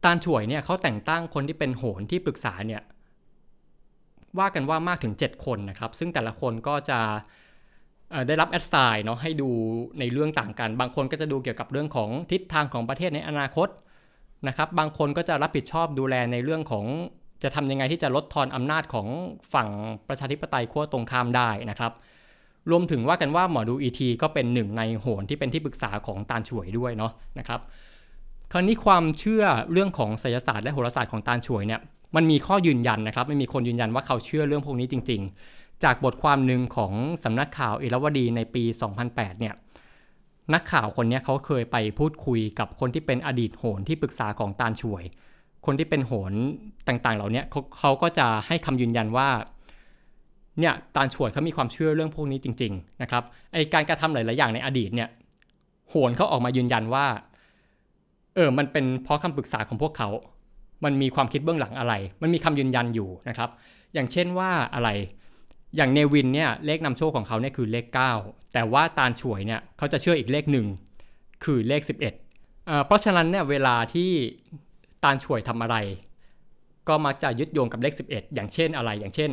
ตาลช่วยเนี่ยเขาแต่งตั้งคนที่เป็นโหนที่ปรึกษาเนี่ยว่ากันว่ามากถึง 7 คนนะครับ ซึ่งแต่ละคนก็จะ ได้รับแอดไซน์เนาะให้ดูในเรื่องต่างกัน บางคนก็จะดูเกี่ยวกับเรื่องของทิศทางของประเทศในอนาคตนะครับ บางคนก็จะรับผิดชอบดูแลในเรื่องของจะทำยังไงที่จะลดทอนอำนาจของฝั่งประชาธิปไตยขั้วตรงข้ามได้นะครับ รวมถึงว่ากันว่าหมอดูอีทีก็เป็นหนึ่งในโหนที่เป็นที่ปรึกษาของตาลช่วยด้วยเนาะนะครับ คราวนี้ความเชื่อเรื่องของไสยศาสตร์และโหราศาสตร์ของตาลช่วยเนี่ยมันมีข้อยืนยันนะครับ ไม่มีคนยืนยันว่าเขาเชื่อเรื่องพวกนี้จริง ๆ จากบทความหนึ่งของสำนักข่าวเอราวดีในปี 2008 เนี่ย นักข่าวคนนี้เขาเคยไปพูดคุยกับคนที่เป็นอดีตโหนที่ปรึกษาของตาลช่วย คนที่เป็นโหนต่างๆ เหล่านี้เขาเขาก็จะให้คำยืนยันว่า เนี่ยตาลช่วยเขามีความเชื่อเรื่องพวกนี้จริง ๆ นะครับไอการกระทำหลายๆอย่างในอดีตเนี่ยโหนเขาออกมายืนยันว่า เออ มันเป็นเพราะคำปรึกษาของพวกเขา มันมีความคิดเบื้องหลังอะไร มันมีคำยืนยันอยู่นะครับ อย่างเช่นว่าอะไร อย่างเนวินเนี่ยเลขนำโชคของเขาเนี่ยคือเลข 9 แต่ว่าตาลช่วยเนี่ยเขาจะเชื่ออีกเลขหนึ่งคือเลข 11เเพราะฉะนั้นเนี่ยเวลาที่ตาลช่วยทำอะไร ก็มักจะยึดโยงกับเลข 11 อย่างเช่นอะไร อย่างเช่น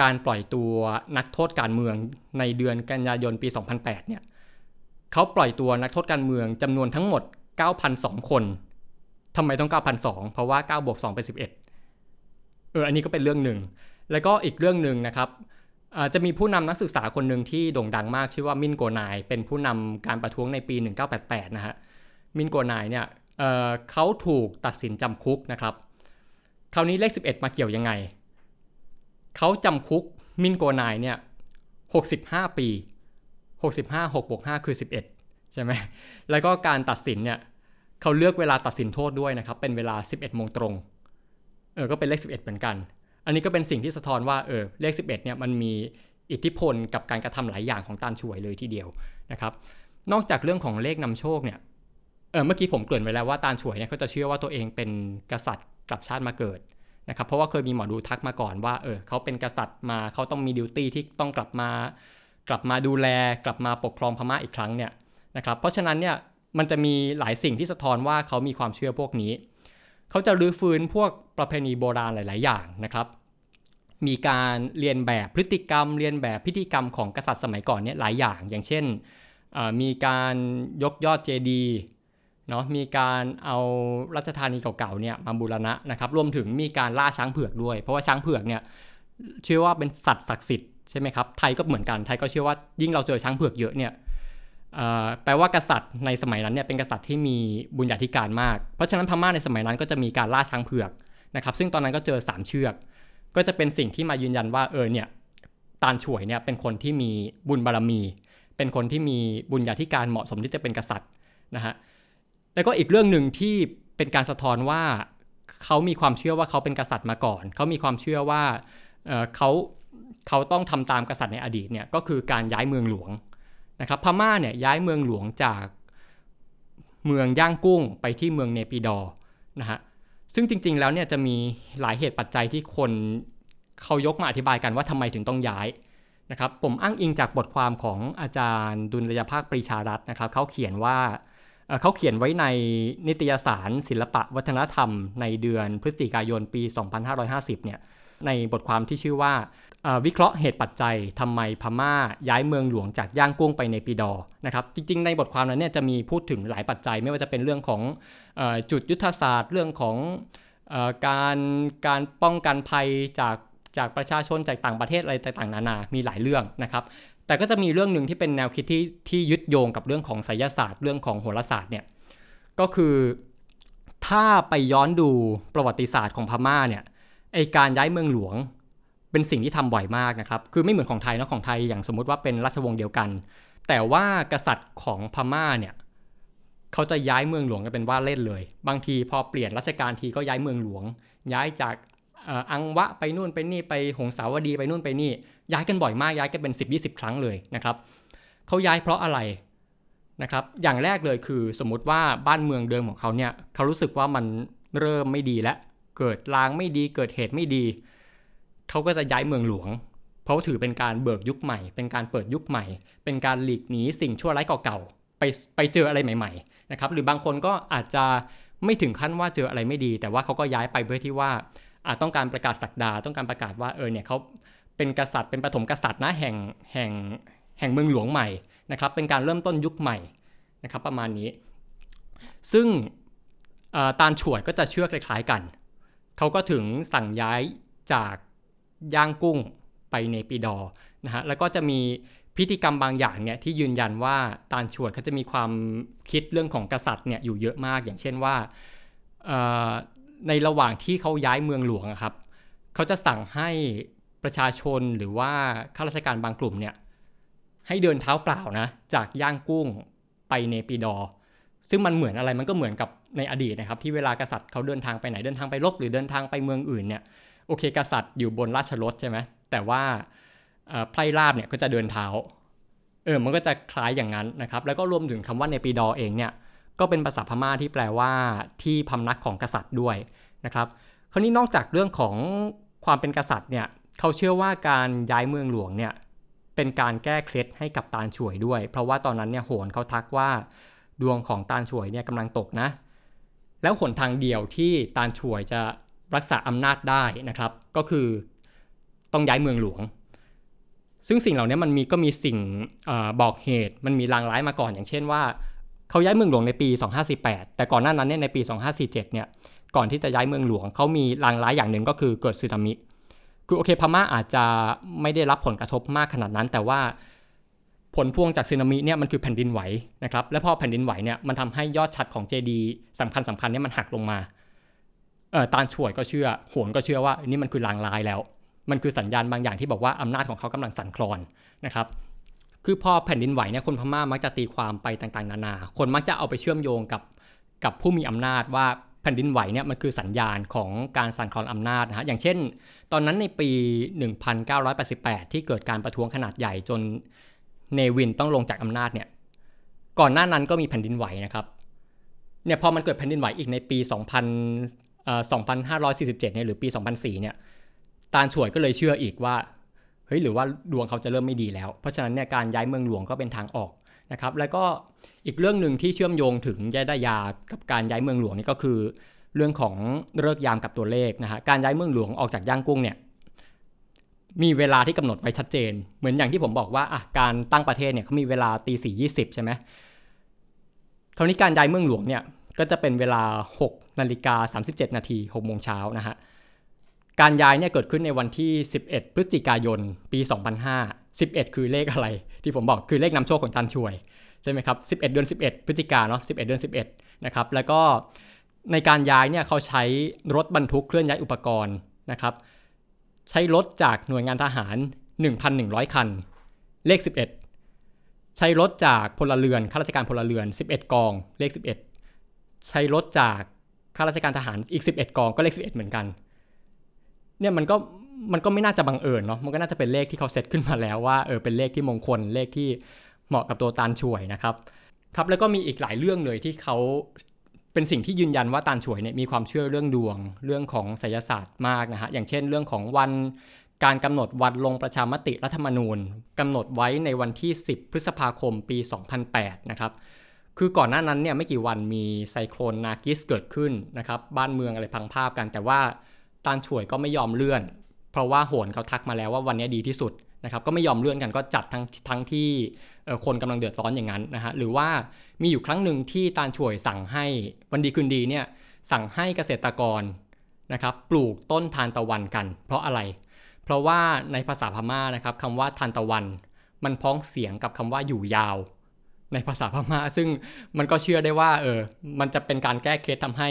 การปล่อยตัวนักโทษการเมืองในเดือนกันยายนปี 2008เนี่ยเขาปล่อยตัวนักโทษการเมืองจำนวนทั้งหมด 9,002 คนทำไมต้อง 9,002 เพราะว่า9บวก2เป็น11 เออ อันนี้ก็เป็นเรื่องหนึ่ง แล้วก็อีกเรื่องหนึ่งนะครับ จะมีผู้นำนักศึกษาคนหนึ่งที่โด่งดังมากชื่อว่ามินโกนาย เป็นผู้นำการประท้วงในปี 1988 นะฮะ มินโกนายเนี่ยเเขาถูกตัดสินจำคุกนะครับ คราวนี้เลข 11 มาเกี่ยวยังไง เขาจำคุกมินโกนายเนี่ย65 ปี 65 6บวก5คือ 11 ใช่ไหม แล้วก็การตัดสินเนี่ยเขาเลือกเวลาตัดสินโทษด้วยนะครับ เป็นเวลา 11โมงตรง เออ ก็เป็นเลข 11 เหมือนกัน อันนี้ก็เป็นสิ่งที่สะท้อนว่าเออเลข 11เนี่ยมันมีอิทธิพลกับการกระทำหลายอย่างของตานช่วยเลยทีเดียวนะครับ นอกจากเรื่องของเลขนำโชคเนี่ยเออเมื่อกี้ผมเกริ่นไว้แล้วว่าตานช่วยเนี่ยเขาจะเชื่อว่าตัวเองเป็นกษัตริย์กลับชาติมาเกิดนะครับเพราะว่าเคยมีหมอดูทักมาก่อนว่าเออเขาเป็นกษัตริย์มาเขาต้องมีดิวตี้ที่ต้องกลับมากลับมาดูแลกลับมาปกครองพม่าอีกครั้งเนี่ยนะครับเพราะฉะนั้นเนี่ยมันจะมีหลายสิ่งที่สะท้อนว่าเขามีความเชื่อพวกนี้ เขาจะรื้อฟื้นพวกประเพณีโบราณหลาย ๆ อย่างนะครับ มีการเรียนแบบพฤติกรรม เรียนแบบพิธีกรรมของกษัตริย์สมัยก่อนเนี่ยหลายอย่าง อย่างเช่น มีการยกยอดเจดีย์เนาะมีการเอารัชธานีเก่าๆเนี่ยมาบูรณะนะครับ รวมถึงมีการล่าช้างเผือกด้วย เพราะว่าช้างเผือกเนี่ยเชื่อว่าเป็นสัตว์ศักดิ์สิทธิ์ใช่ไหมครับ ไทยก็เหมือนกัน ไทยก็เชื่อว่ายิ่งเราเจอช้างเผือกเยอะเนี่ย แปลว่ากษัตริย์ในสมัยนั้นเนี่ยเป็นกษัตริย์ที่มีบุญญาธิการมาก เพราะฉะนั้นพม่าในสมัยนั้นก็จะมีการล่าช้างเผือกนะครับ ซึ่งตอนนั้นก็เจอ 3 เชือก ก็จะเป็นสิ่งที่มายืนยันว่าเออเนี่ยตาลฉวยเนี่ยเป็นคนที่มีบุญบารรมี เป็นคนที่มีบุญญาธิการเหมาะสมที่จะเป็นกษัตริย์นะฮะ แล้วก็อีกเรื่องหนึ่งที่เป็นการสะท้อนว่าเขามีความเชื่อว่าเขาเป็นกษัตริย์มาก่อน เขามีความเชื่อว่าเขาเขาต้องทำตามกษัตริย์ในอดีตเนี่ยก็คือการย้ายเมืองหลวง นะครับพม่าเนี่ยย้ายเมืองหลวงจากเมืองย่างกุ้งไปที่เมืองเนปิดอนะฮะซึ่งจริง ๆ แล้วเนี่ยจะมีหลายเหตุปัจจัยที่คนเขายกมาอธิบายกันว่าทำไมถึงต้องย้ายนะครับผมอ้างอิงจากบทความของอาจารย์ดุลยภาคปรีชารัตน์นะครับเขาเขียนว่าเขาเขียนไว้ในนิตยสารศิลปะวัฒนธรรมในเดือนพฤศจิกายนปี 2550เนี่ยในบทความที่ชื่อว่า วิเคราะห์เหตุปัจจัยทำไมพม่าย้ายเมืองหลวงจากย่างกุ้งไปในปีดอนะครับจริง ๆ ในบทความนั้นเนี่ยจะมีพูดถึงหลายปัจจัย ไม่ว่าจะเป็นเรื่องของอจุดยุทธศาสตร์ เรื่องของอการการป้องกันภัยจากจากประชาชนจากต่างประเทศอะไรต่างๆนานา มีหลายเรื่องนะครับ แต่ก็จะมีเรื่องหนึ่งที่เป็นแนวคิดที่ที่ยึดโยงกับเรื่องของไสยศาสตร์ เรื่องของโหราศาสตร์เนี่ยก็คือถ้าไปย้อนดูประวัติศาสตร์ของพม่าเนี่ยไอการย้ายเมืองหลวง เป็นสิ่งที่ทำบ่อยมากนะครับ คือไม่เหมือนของไทยนะของไทยอย่างสมมุติว่าเป็นราชวงศ์เดียวกัน แต่ว่ากษัตริย์ของพม่าเนี่ยเขาจะย้ายเมืองหลวงกันเป็นว่าเล่นเลย บางทีพอเปลี่ยนรัชกาลทีก็ย้ายเมืองหลวง ย้ายจากอังวะไปนู่นไปนี่ไปหงสาวดีไปนู่นไปนี่ ย้ายกันบ่อยมากย้ายกันเป็น 10-20 ครั้งเลยนะครับเขาย้ายเพราะอะไรนะครับ อย่างแรกเลยคือสมมุติว่าบ้านเมืองเดิมของเขาเนี่ยเขารู้สึกว่ามันเริ่มไม่ดีแล้ว เกิดลางไม่ดีเกิดเหตุไม่ดี เขาก็จะย้ายเมืองหลวง เพราะถือเป็นการเบิกยุคใหม่ เป็นการเปิดยุคใหม่ เป็นการหลีกหนีสิ่งชั่วร้ายเก่าๆไปไปเจออะไรใหม่ๆนะครับหรือบางคนก็อาจจะไม่ถึงขั้นว่าเจออะไรไม่ดี แต่ว่าเขาก็ย้ายไปเพื่อที่ว่าอาจต้องการประกาศสักดา ต้องการประกาศว่าเออเนี่ยเขาเป็นกษัตริย์เป็นปฐมกษัตริย์นะแห่งแห่งแห่งเมืองหลวงใหม่นะครับเป็นการเริ่มต้นยุคใหม่นะครับประมาณนี้ ซึ่งตาลฉวดก็จะเชื่อคล้ายๆกัน เขาก็ถึงสั่งย้ายจาก ย่างกุ้งไปในปีดอนะฮะแล้วก็จะมีพิธีกรรมบางอย่างเนี่ยที่ยืนยันว่าตาลชวดเขาจะมีความคิดเรื่องของกษัตริย์เนี่ยอยู่เยอะมากอย่างเช่นว่าในระหว่างที่เขาย้ายเมืองหลวงครับเขาจะสั่งให้ประชาชนหรือว่าข้าราชการบางกลุ่มเนี่ยให้เดินเท้าเปล่านะจากย่างกุ้งไปเนปิดอ ซึ่งมันเหมือนอะไรมันก็เหมือนกับในอดีตนะครับ ที่เวลากษัตริย์เขาเดินทางไปไหนเดินทางไปรบหรือเดินทางไปเมืองอื่นเนี่ย โอเคกษัตริย์อยู่บนราชรถใช่ไหมแต่ว่าไพร่ราบเนี่ยก็จะเดินเท้าเออมันก็จะคล้ายอย่างนั้นนะครับ แล้วก็รวมถึงคำว่าในปีดอเองเนี่ยก็เป็นภาษาพม่าที่แปลว่าที่พำนักของกษัตริย์ด้วยนะครับคราวนี้นอกจากเรื่องของความเป็นกษัตริย์เนี่ยเขาเชื่อว่าการย้ายเมืองหลวงเนี่ยเป็นการแก้เคล็ดให้กับตาลช่วยด้วย เพราะว่าตอนนั้นเนี่ยโหนเขาทักว่าดวงของตาลช่วยเนี่ยกำลังตกนะ แล้วหนทางเดียวที่ตาลช่วยจะ รักษาอำนาจได้นะครับ ก็คือต้องย้ายเมืองหลวง ซึ่งสิ่งเหล่านี้มันมีก็มีสิ่งอบอกเหตุ มันมีลางร้ายมาก่อน อย่างเช่นว่าเขาย้ายเมืองหลวงในปี 2548 แต่ก่อนหน้านั้นเนี่ยในปี 2547 เนี่ย ก่อนที่จะย้ายเมืองหลวงเขามีลางร้ายอย่างหนึ่งก็คือเกิดสึนามิ คือโอเคพม่าอาจจะไม่ได้รับผลกระทบมากขนาดนั้น แต่ว่าผลพวงจากสึนามิเนี่ยมันคือแผ่นดินไหวนะครับ และพอแผ่นดินไหวเนี่ยมันทำให้ยอดชัดของเจดีสำคัญสำคัญเนี่ยมันหักลงมา ตาลช่วยก็เชื่อโหนก็เชื่อว่านี่มันคือลางลายแล้ว มันคือสัญญาณบางอย่างที่บอกว่าอำนาจของเขากำลังสั่นคลอนนะครับคือพอแผ่นดินไหวเนี่ยคนพม่ามักจะตีความไปต่างๆ นานา คนมักจะเอาไปเชื่อมโยงกับกับผู้มีอำนาจว่าแผ่นดินไหวเนี่ยมันคือสัญญาณของการสั่นคลอนอำนาจนะฮะอย่างเช่น ตอนนั้นในปี 1988 ที่เกิดการประท้วงขนาดใหญ่จนเนวินต้องลงจากอำนาจเนี่ยก่อนหน้านั้นก็มีแผ่นดินไหวนะครับเนี่ยพอมันเกิดแผ่นดินไหวอีกในปี2000 2547เนี่ยหรือปี 2004เนี่ยตาลฉวยก็เลยเชื่ออีกว่าเฮ้ยหรือว่าดวงเขาจะเริ่มไม่ดีแล้ว เพราะฉะนั้นเนี่ยการย้ายเมืองหลวงก็เป็นทางออกนะครับแล้วก็อีกเรื่องหนึ่งที่เชื่อมโยงถึงยาดายากับการย้ายเมืองหลวงนี่ก็คือ เรื่องของเลิกยามกับตัวเลขนะฮะการย้ายเมืองหลวงออกจากย่างกุ้งเนี่ยมีเวลาที่กำหนดไว้ชัดเจน เหมือนอย่างที่ผมบอกว่าอะการตั้งประเทศเนี่ยเขามีเวลาตีสี่ยี่สิบใช่ไหมคราวนี้การย้ายเมืองหลวงเนี่ยก็จะเป็นเวลา6 นาฬิกา 37 นาที6โมงเช้านะฮะ การย้ายเนี่ยเกิดขึ้นในวันที่ 11 พฤศจิกายน ปี 2005 11 คือเลขอะไร ที่ผมบอกคือเลขนำโชคของตันช่วยใช่ไหมครับ 11 เดือน 11 พฤศจิกาเนาะ 11 เดือน 11 นะครับ แล้วก็ในการย้ายเนี่ยเขาใช้รถบรรทุกเคลื่อนย้ายอุปกรณ์นะครับ ใช้รถจากหน่วยงานทหาร 1,100 คัน เลข 11 ใช้รถจากพลเรือนข้าราชการพลเรือน 11 กอง เลข 11 ใช้รถจาก ข้าราชการทหารอีก 11 กองก็เลข 11 เหมือนกัน เนี่ยมันก็มันก็ไม่น่าจะบังเอิญเนาะ มันก็น่าจะเป็นเลขที่เขาเซตขึ้นมาแล้วว่าเออเป็นเลขที่มงคลเลขที่เหมาะกับตัวตาลช่วยนะครับ ครับแล้วก็มีอีกหลายเรื่องเลยที่เขาเป็นสิ่งที่ยืนยันว่าตาลช่วยเนี่ยมีความเชื่อเรื่องดวงเรื่องของไสยศาสตร์มากนะฮะอย่างเช่น เรื่องของวันการกำหนดวันลงประชามติรัฐธรรมนูญกำหนดไว้ในวันที่ 10 พฤษภาคมปี 2008 นะครับ คือก่อนหน้านั้นเนี่ยไม่กี่วันมีไซโคลนนากิสเกิดขึ้นนะครับบ้านเมืองอะไรพังภาพกัน แต่ว่าตาลช่วยก็ไม่ยอมเลื่อน เพราะว่าโหนเขาทักมาแล้วว่าวันนี้ดีที่สุดนะครับก็ไม่ยอมเลื่อนกันก็จัดทั้งทั้งที่คนกำลังเดือดร้อนอย่างนั้นนะฮะหรือว่ามีอยู่ครั้งหนึ่งที่ตาลช่วยสั่งให้วันดีคืนดีเนี่ยสั่งให้เกษตรกรนะครับปลูกต้นทานตะวันกัน เพราะอะไร เพราะว่าในภาษาพม่านะครับคำว่าทานตะวัน มันพ้องเสียงกับคำว่าอยู่ยาว ในภาษาพม่า ซึ่งมันก็เชื่อได้ว่าเออมันจะเป็นการแก้เคล็ดทำให้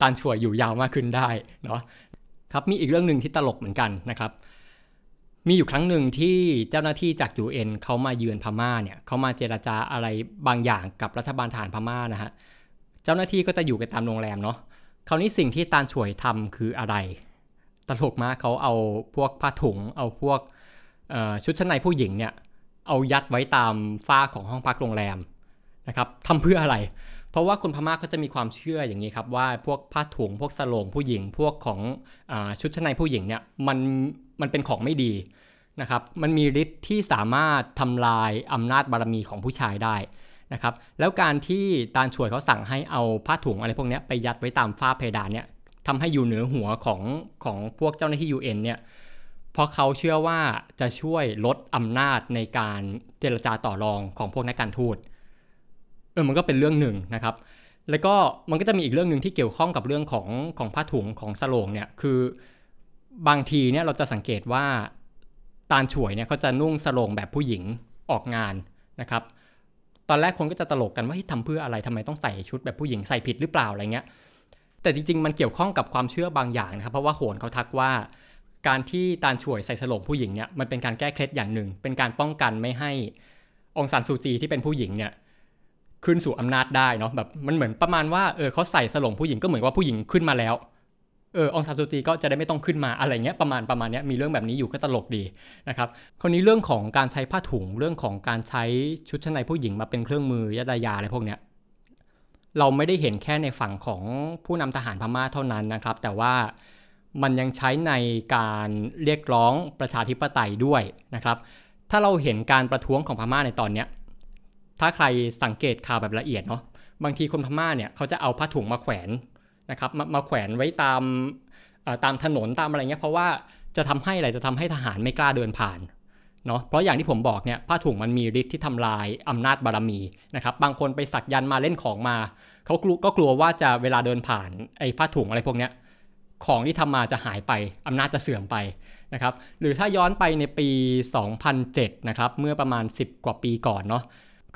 ตาลช่วยอยู่ยาวมากขึ้นได้เนาะครับมีอีกเรื่องหนึ่งที่ตลกเหมือนกันนะครับ มีอยู่ครั้งหนึ่งที่เจ้าหน้าที่จาก UN เขามาเยือนพม่าเนี่ยเขามาเจราจาอะไรบางอย่างกับรัฐบาลฐานพม่านะฮะเจ้าหน้าที่ก็จะอยู่กันตามโรงแรมเนาะคราวนี้สิ่งที่ตาลช่วยทำคืออะไรตลกมากเขาเอาพวกผ้าถุง เอาพวกชุดชั้นในผู้หญิงเนี่ย เอายัดไว้ตามฝ้าของห้องพักโรงแรมนะครับทำเพื่ออะไร เพราะว่าคนพม่าเขาจะมีความเชื่ออย่างนี้ครับว่าพวกผ้าถุงพวกสโลงผู้หญิงพวกของอชุดชั้นในผู้หญิงเนี่ยมันมันเป็นของไม่ดีนะครับ มันมีฤทธิ์ที่สามารถทำลายอำนาจบารมีของผู้ชายได้นะครับ แล้วการที่ตาช่วยเขาสั่งให้เอาผ้าถุงอะไรพวกนี้ไปยัดไว้ตามฝ้าเพดานเนี่ยทำให้อยู่เหนือหัวของของพวกเจ้าหน้าที่ UN เนี่ย เพราะเขาเชื่อว่าจะช่วยลดอำนาจในการเจรจาต่อรองของพวกนักการทูตเออมันก็เป็นเรื่องหนึ่งนะครับ แล้วก็มันก็จะมีอีกเรื่องหนึ่งที่เกี่ยวข้องกับเรื่องของของผ้าถุงของสโลงเนี่ยคือบางทีเนี่ยเราจะสังเกตว่าตาลฉวยเนี่ยเขาจะนุ่งสโลงแบบผู้หญิงออกงานนะครับ ตอนแรกคนก็จะตลกกันว่าที่ทำเพื่ออะไรทำไมต้องใส่ชุดแบบผู้หญิงใส่ผิดหรือเปล่าอะไรเงี้ยแต่จริงๆ มันเกี่ยวข้องกับความเชื่อบางอย่างนะครับ เพราะว่าโหนเขาทักว่า การที่ตาลฉวยใส่สลงผู้หญิงเนี่ยมันเป็นการแก้เคล็ดอย่างหนึ่ง เป็นการป้องกันไม่ให้องซานซูจีที่เป็นผู้หญิงเนี่ยขึ้นสู่อำนาจได้เนาะแบบมันเหมือนประมาณว่าเออเขาใส่สลงผู้หญิงก็เหมือนว่าผู้หญิงขึ้นมาแล้วเออองซานซูจีก็จะได้ไม่ต้องขึ้นมาอะไรเงี้ยประมาณประมาณเนี้ยมีเรื่องแบบนี้อยู่ก็ตลกดีนะครับคราวนี้เรื่องของการใช้ผ้าถุงเรื่องของการใช้ชุดชั้นในผู้หญิงมาเป็นเครื่องมือยาดายาอะไรพวกเนี้ยเราไม่ได้เห็นแค่ในฝั่งของผู้นำทหารพม่าเท่านั้นนะครับ แต่ว่า มันยังใช้ในการเรียกร้องประชาธิปไตยด้วยนะครับ ถ้าเราเห็นการประท้วงของพม่าในตอนเนี้ยถ้าใครสังเกตข่าวแบบละเอียดเนาะบางทีคนพม่าเนี่ยเขาจะเอาผ้าถุงมาแขวนนะครับมามาแขวนไว้ตามตามถนนตามอะไรเงี้ยเพราะว่าจะทำให้อะไรจะทำให้ทหารไม่กล้าเดินผ่านเนาะเพราะอย่างที่ผมบอกเนี่ยผ้าถุงมันมีฤทธิ์ที่ทำลายอำนาจบารมีนะครับบางคนไปสักยันมาเล่นของมาเขาก็กลัวว่าจะเวลาเดินผ่านไอ้ผ้าถุงอะไรพวกเนี้ย ของที่ทำมาจะหายไปอำนาจจะเสื่อมไปนะครับ หรือถ้าย้อนไปในปี 2007 นะครับ เมื่อประมาณ 10 กว่าปีก่อนเนาะ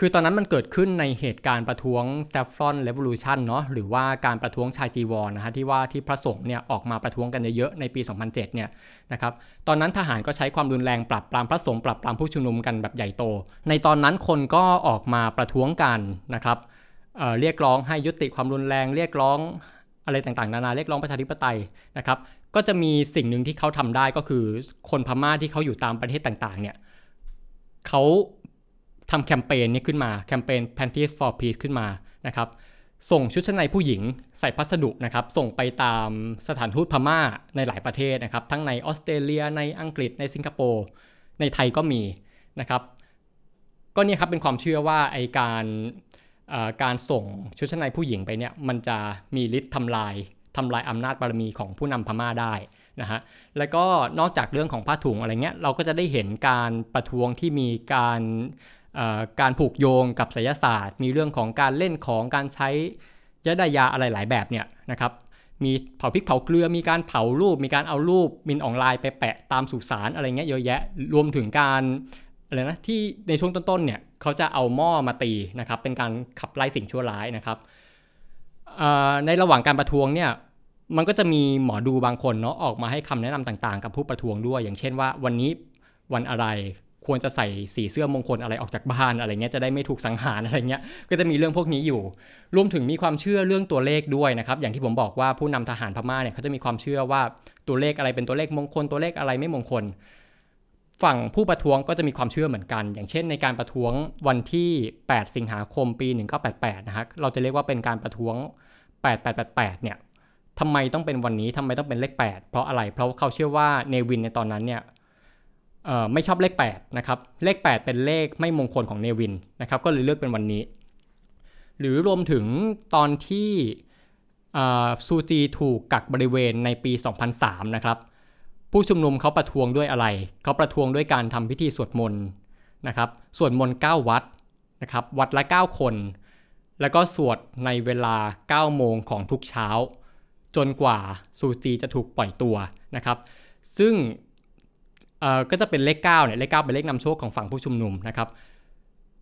คือตอนนั้นมันเกิดขึ้นในเหตุการณ์ประท้วง Saffron Revolution เนาะหรือว่าการประท้วงชายจีวรนนะฮะที่ว่าที่พระสงฆ์เนี่ยออกมาประท้วงกันเยอะๆในปี 2007 เนี่ยนะครับตอนนั้นทหารก็ใช้ความรุนแรงปรับปรามพระสงฆ์ปรับปรามผู้ชุมนุมกันแบบใหญ่โต ในตอนนั้นคนก็ออกมาประท้วงกันนะครับเเรียกร้องให้ยุติความรุนแรง เรียกร้อง อะไรต่างๆ นานาเรียกร้องประชาธิปไตยนะครับก็จะมีสิ่งหนึ่งที่เขาทำได้ก็คือคนพม่าที่เขาอยู่ตามประเทศต่างๆเนี่ยเขาทำแคมเปญนี้ขึ้นมาแคมเปญ Panties for Peace ขึ้นมานะครับส่งชุดชั้นในผู้หญิงใส่พัสดุนะครับส่งไปตามสถานทูตพม่าในหลายประเทศนะครับทั้งในออสเตรเลียในอังกฤษในสิงคโปร์ในไทยก็มีนะครับก็เนี่ยครับเป็นความเชื่อว่าไอการ การส่งชุดชั้นในผู้หญิงไปเนี่ยมันจะมีฤทธิ์ทำลายทำลายอำนาจบารมีของผู้นำพม่าได้นะฮะแล้วก็นอกจากเรื่องของผ้าถุงอะไรเงี้ยเราก็จะได้เห็นการประท้วงที่มีการการผูกโยงกับศิลศาสตร์ มีเรื่องของการเล่นของการใช้ยาดายาอะไรหลายแบบเนี่ยนะครับมีเผาพริกเผาเกลือมีการเผารูป มีการเอารูปมินออนไลน์ไปแปะตามสุสานอะไรเงี้ยเยอะแยะรวมถึงการ อะไรนะที่ในช่วงต้นๆเนี่ยเขาจะเอาหม้อมาตีนะครับเป็นการขับไล่สิ่งชั่วร้ายนะครับในระหว่างการประท้วงเนี่ยมันก็จะมีหมอดูบางคนเนาะออกมาให้คำแนะนำต่างๆ กับผู้ประท้วงด้วย อย่างเช่นว่าวันนี้วันอะไรควรจะใส่สีเสื้อมงคลอะไรออกจากบ้านอะไรเงี้ยจะได้ไม่ถูกสังหารอะไรเงี้ยก็จะมีเรื่องพวกนี้อยู่ รวมถึงมีความเชื่อเรื่องตัวเลขด้วยนะครับอย่างที่ผมบอกว่าผู้นำทหารพม่าเนี่ยเขาจะมีความเชื่อว่าตัวเลขอะไรเป็นตัวเลขมงคลตัวเลขอะไรไม่มงคล ฝั่งผู้ประท้วงก็จะมีความเชื่อเหมือนกัน อย่างเช่นในการประท้วงวันที่ 8 สิงหาคมปี 1988 นะฮะเราจะเรียกว่าเป็นการประท้วง 8888 เนี่ยทำไมต้องเป็นวันนี้ทำไมต้องเป็นเลข 8 เพราะอะไร เพราะเขาเชื่อว่าเนวินในตอนนั้นเนี่ยไม่ชอบเลข 8 นะครับ เลข 8 เป็นเลขไม่มงคลของเนวินนะครับ ก็เลยเลือกเป็นวันนี้ หรือรวมถึงตอนที่ซูจีถูกกักบริเวณในปี 2003 นะครับ ผู้ชุมนุมเขาประท้วงด้วยอะไร เขาประท้วงด้วยการทำพิธีสวดมนต์นะครับสวดมนต์9วัดนะครับวัดละ 9 คน แล้วก็สวดในเวลา 9 โมงของทุกเช้า จนกว่าซูจีจะถูกปล่อยตัวนะครับ ซึ่งก็จะเป็นเลข9เนี่ยเลข9เป็นเลขนำโชคของฝั่งผู้ชุมนุมนะครับ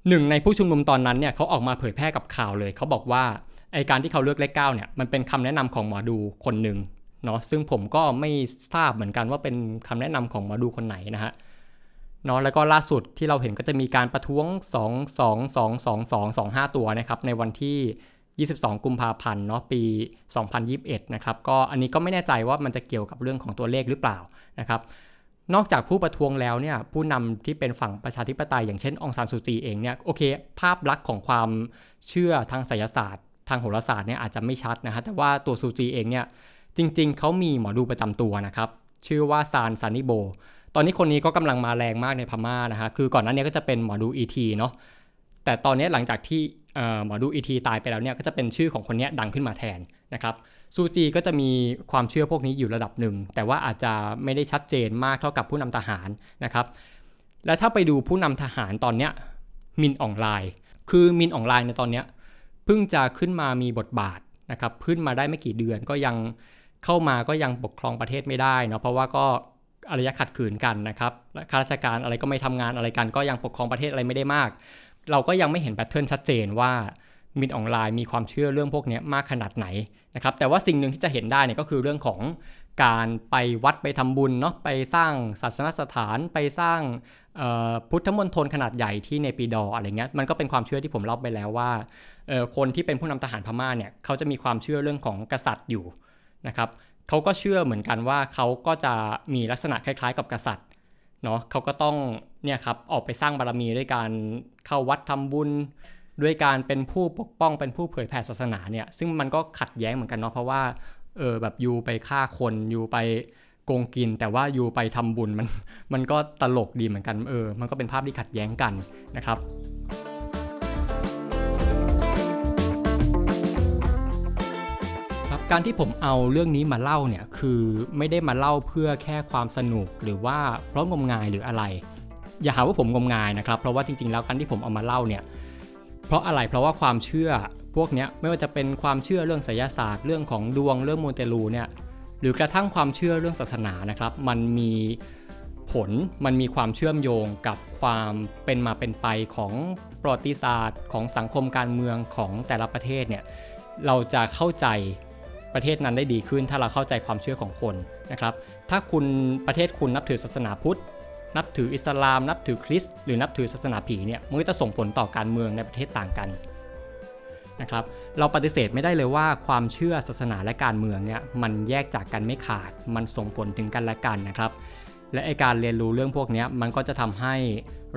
หนึ่งในผู้ชุมนุมตอนนั้นเนี่ยเขาออกมาเผยแพร่กับข่าวเลย เขาบอกว่าไอการที่เขาเลือกเลข9เนี่ยมันเป็นคำแนะนำของหมอดูคนหนึ่ง เนาะซึ่งผมก็ไม่ทราบเหมือนกันว่าเป็นคำแนะนำของหมอดูคนไหนนะฮะเนาะแล้วก็ล่าสุดที่เราเห็นก็จะมีการประท้วง 2 2 2 2 2 2 5 ตัวนะครับในวันที่ 22 กุมภาพันธ์เนาะปี 2021 นะครับก็อันนี้ก็ไม่แน่ใจว่ามันจะเกี่ยวกับเรื่องของตัวเลขหรือเปล่านะครับนอกจากผู้ประท้วงแล้วเนี่ยผู้นำที่เป็นฝั่งประชาธิปไตยอย่างเช่นองซานซูจีเองเนี่ยโอเค ภาพลักษณ์ของความเชื่อทางไสยศาสตร์ ทางโหราศาสตร์เนี่ยอาจจะไม่ชัดนะฮะแต่ว่าตัวซูจีเองเนี่ย จริงๆ เขามีหมอดูประจำตัวนะครับ ชื่อว่าซานซานิโบ ตอนนี้คนนี้ก็กำลังมาแรงมากในพม่านะฮะ คือก่อนหน้านี้ก็จะเป็นหมอดูอีทีเนาะ แต่ตอนนี้หลังจากที่หมอดูอีทีตายไปแล้วเนี่ย ก็จะเป็นชื่อของคนนี้ดังขึ้นมาแทนนะครับ ซูจีก็จะมีความเชื่อพวกนี้อยู่ระดับหนึ่ง แต่ว่าอาจจะไม่ได้ชัดเจนมากเท่ากับผู้นำทหารนะครับ และถ้าไปดูผู้นำทหารตอนเนี้ยมินออนไลน์ คือมินออนไลน์ในตอนเนี้ยเพิ่งจะขึ้นมามีบทบาทนะครับ ขึ้นมาได้ไม่กี่เดือนก็ยัง เข้ามาก็ยังปกครองประเทศไม่ได้เนาะเพราะว่าก็อารยะขัดขืนกันนะครับข้าราชการอะไรก็ไม่ทำงานอะไรกัน ก็ยังปกครองประเทศอะไรไม่ได้มาก เราก็ยังไม่เห็นแพทเทิร์นชัดเจนว่ามินออนไลน์มีความเชื่อเรื่องพวกนี้มากขนาดไหนนะครับแต่ว่าสิ่งหนึ่งที่จะเห็นได้เนี่ยก็คือเรื่องของการไปวัดไปทำบุญเนาะไปสร้างศาสนสถานไปสร้างพุทธมณฑลขนาดใหญ่ที่ในปีดออะไรเงี้ยมันก็เป็นความเชื่อที่ผมเล่าไปแล้วว่าคนที่เป็นผู้นำทหารพม่าเนี่ยเขาจะมีความเชื่อเรื่องของกษัตริย์อยู่ นะครับเขาก็เชื่อเหมือนกันว่าเขาก็จะมีลักษณะคล้ายๆ กับกษัตริย์เนาะเขาก็ต้องเนี่ยครับออกไปสร้างบารมีด้วยการเข้าวัดทำบุญ ด้วยการเป็นผู้ปกป้องเป็นผู้เผยแผ่ศาสนาเนี่ยซึ่งมันก็ขัดแย้งเหมือนกันเนาะเพราะว่าเออแบบยูไปฆ่าคนยูไปโกงกิน แต่ว่ายูไปทำบุญมันมันก็ตลกดีเหมือนกันเออมันก็เป็นภาพที่ขัดแย้งกันนะครับ การที่ผมเอาเรื่องนี้มาเล่าเนี่ยคือไม่ได้มาเล่าเพื่อแค่ความสนุกหรือว่าเพราะงมงายหรืออะไร อย่าหาว่าผมงมงายนะครับ เพราะว่าจริงๆ แล้วการที่ผมเอามาเล่าเนี่ยเพราะอะไรเพราะว่าความเชื่อพวกนี้ไม่ว่าจะเป็นความเชื่อเรื่องไสยศาสตร์เรื่องของดวงเรื่องมูเตลูเนี่ยหรือกระทั่งความเชื่อเรื่องศาสนานะครับ มันมีผลมันมีความเชื่อมโยงกับความเป็นมาเป็นไปของประวัติศาสตร์ ของสังคมการเมืองของแต่ละประเทศเนี่ยเราจะเข้าใจ ประเทศนั้นได้ดีขึ้น ถ้าเราเข้าใจความเชื่อของคนนะครับ ถ้าคุณประเทศคุณนับถือศาสนาพุทธ นับถืออิสลาม นับถือคริสต์หรือนับถือศาสนาผีเนี่ยมันก็จะส่งผลต่อการเมืองในประเทศต่างกันนะครับ เราปฏิเสธไม่ได้เลยว่าความเชื่อศาสนาและการเมืองเนี่ยมันแยกจากกันไม่ขาด มันส่งผลถึงกันและกันนะครับ และไอการเรียนรู้เรื่องพวกนี้มันก็จะทำให้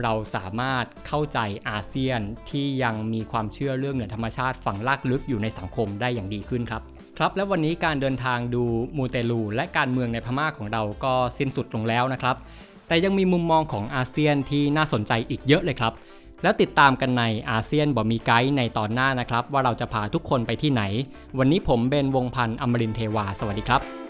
เราสามารถเข้าใจอาเซียนที่ยังมีความเชื่อเรื่องเหนือธรรมชาติฝังลากลึกอยู่ในสังคมได้อย่างดีขึ้นครับ ครับและวันนี้การเดินทางดูมูเตลู และการเมืองในพม่าของเราก็สิ้นสุดลงแล้วนะครับ แต่ยังมีมุมมองของอาเซียนที่น่าสนใจอีกเยอะเลยครับ แล้วติดตามกันในอาเซียนบอมีไกด์ในตอนหน้านะครับ ว่าเราจะพาทุกคนไปที่ไหน วันนี้ผมเบนวงพันธ์อมรินเทวา สวัสดีครับ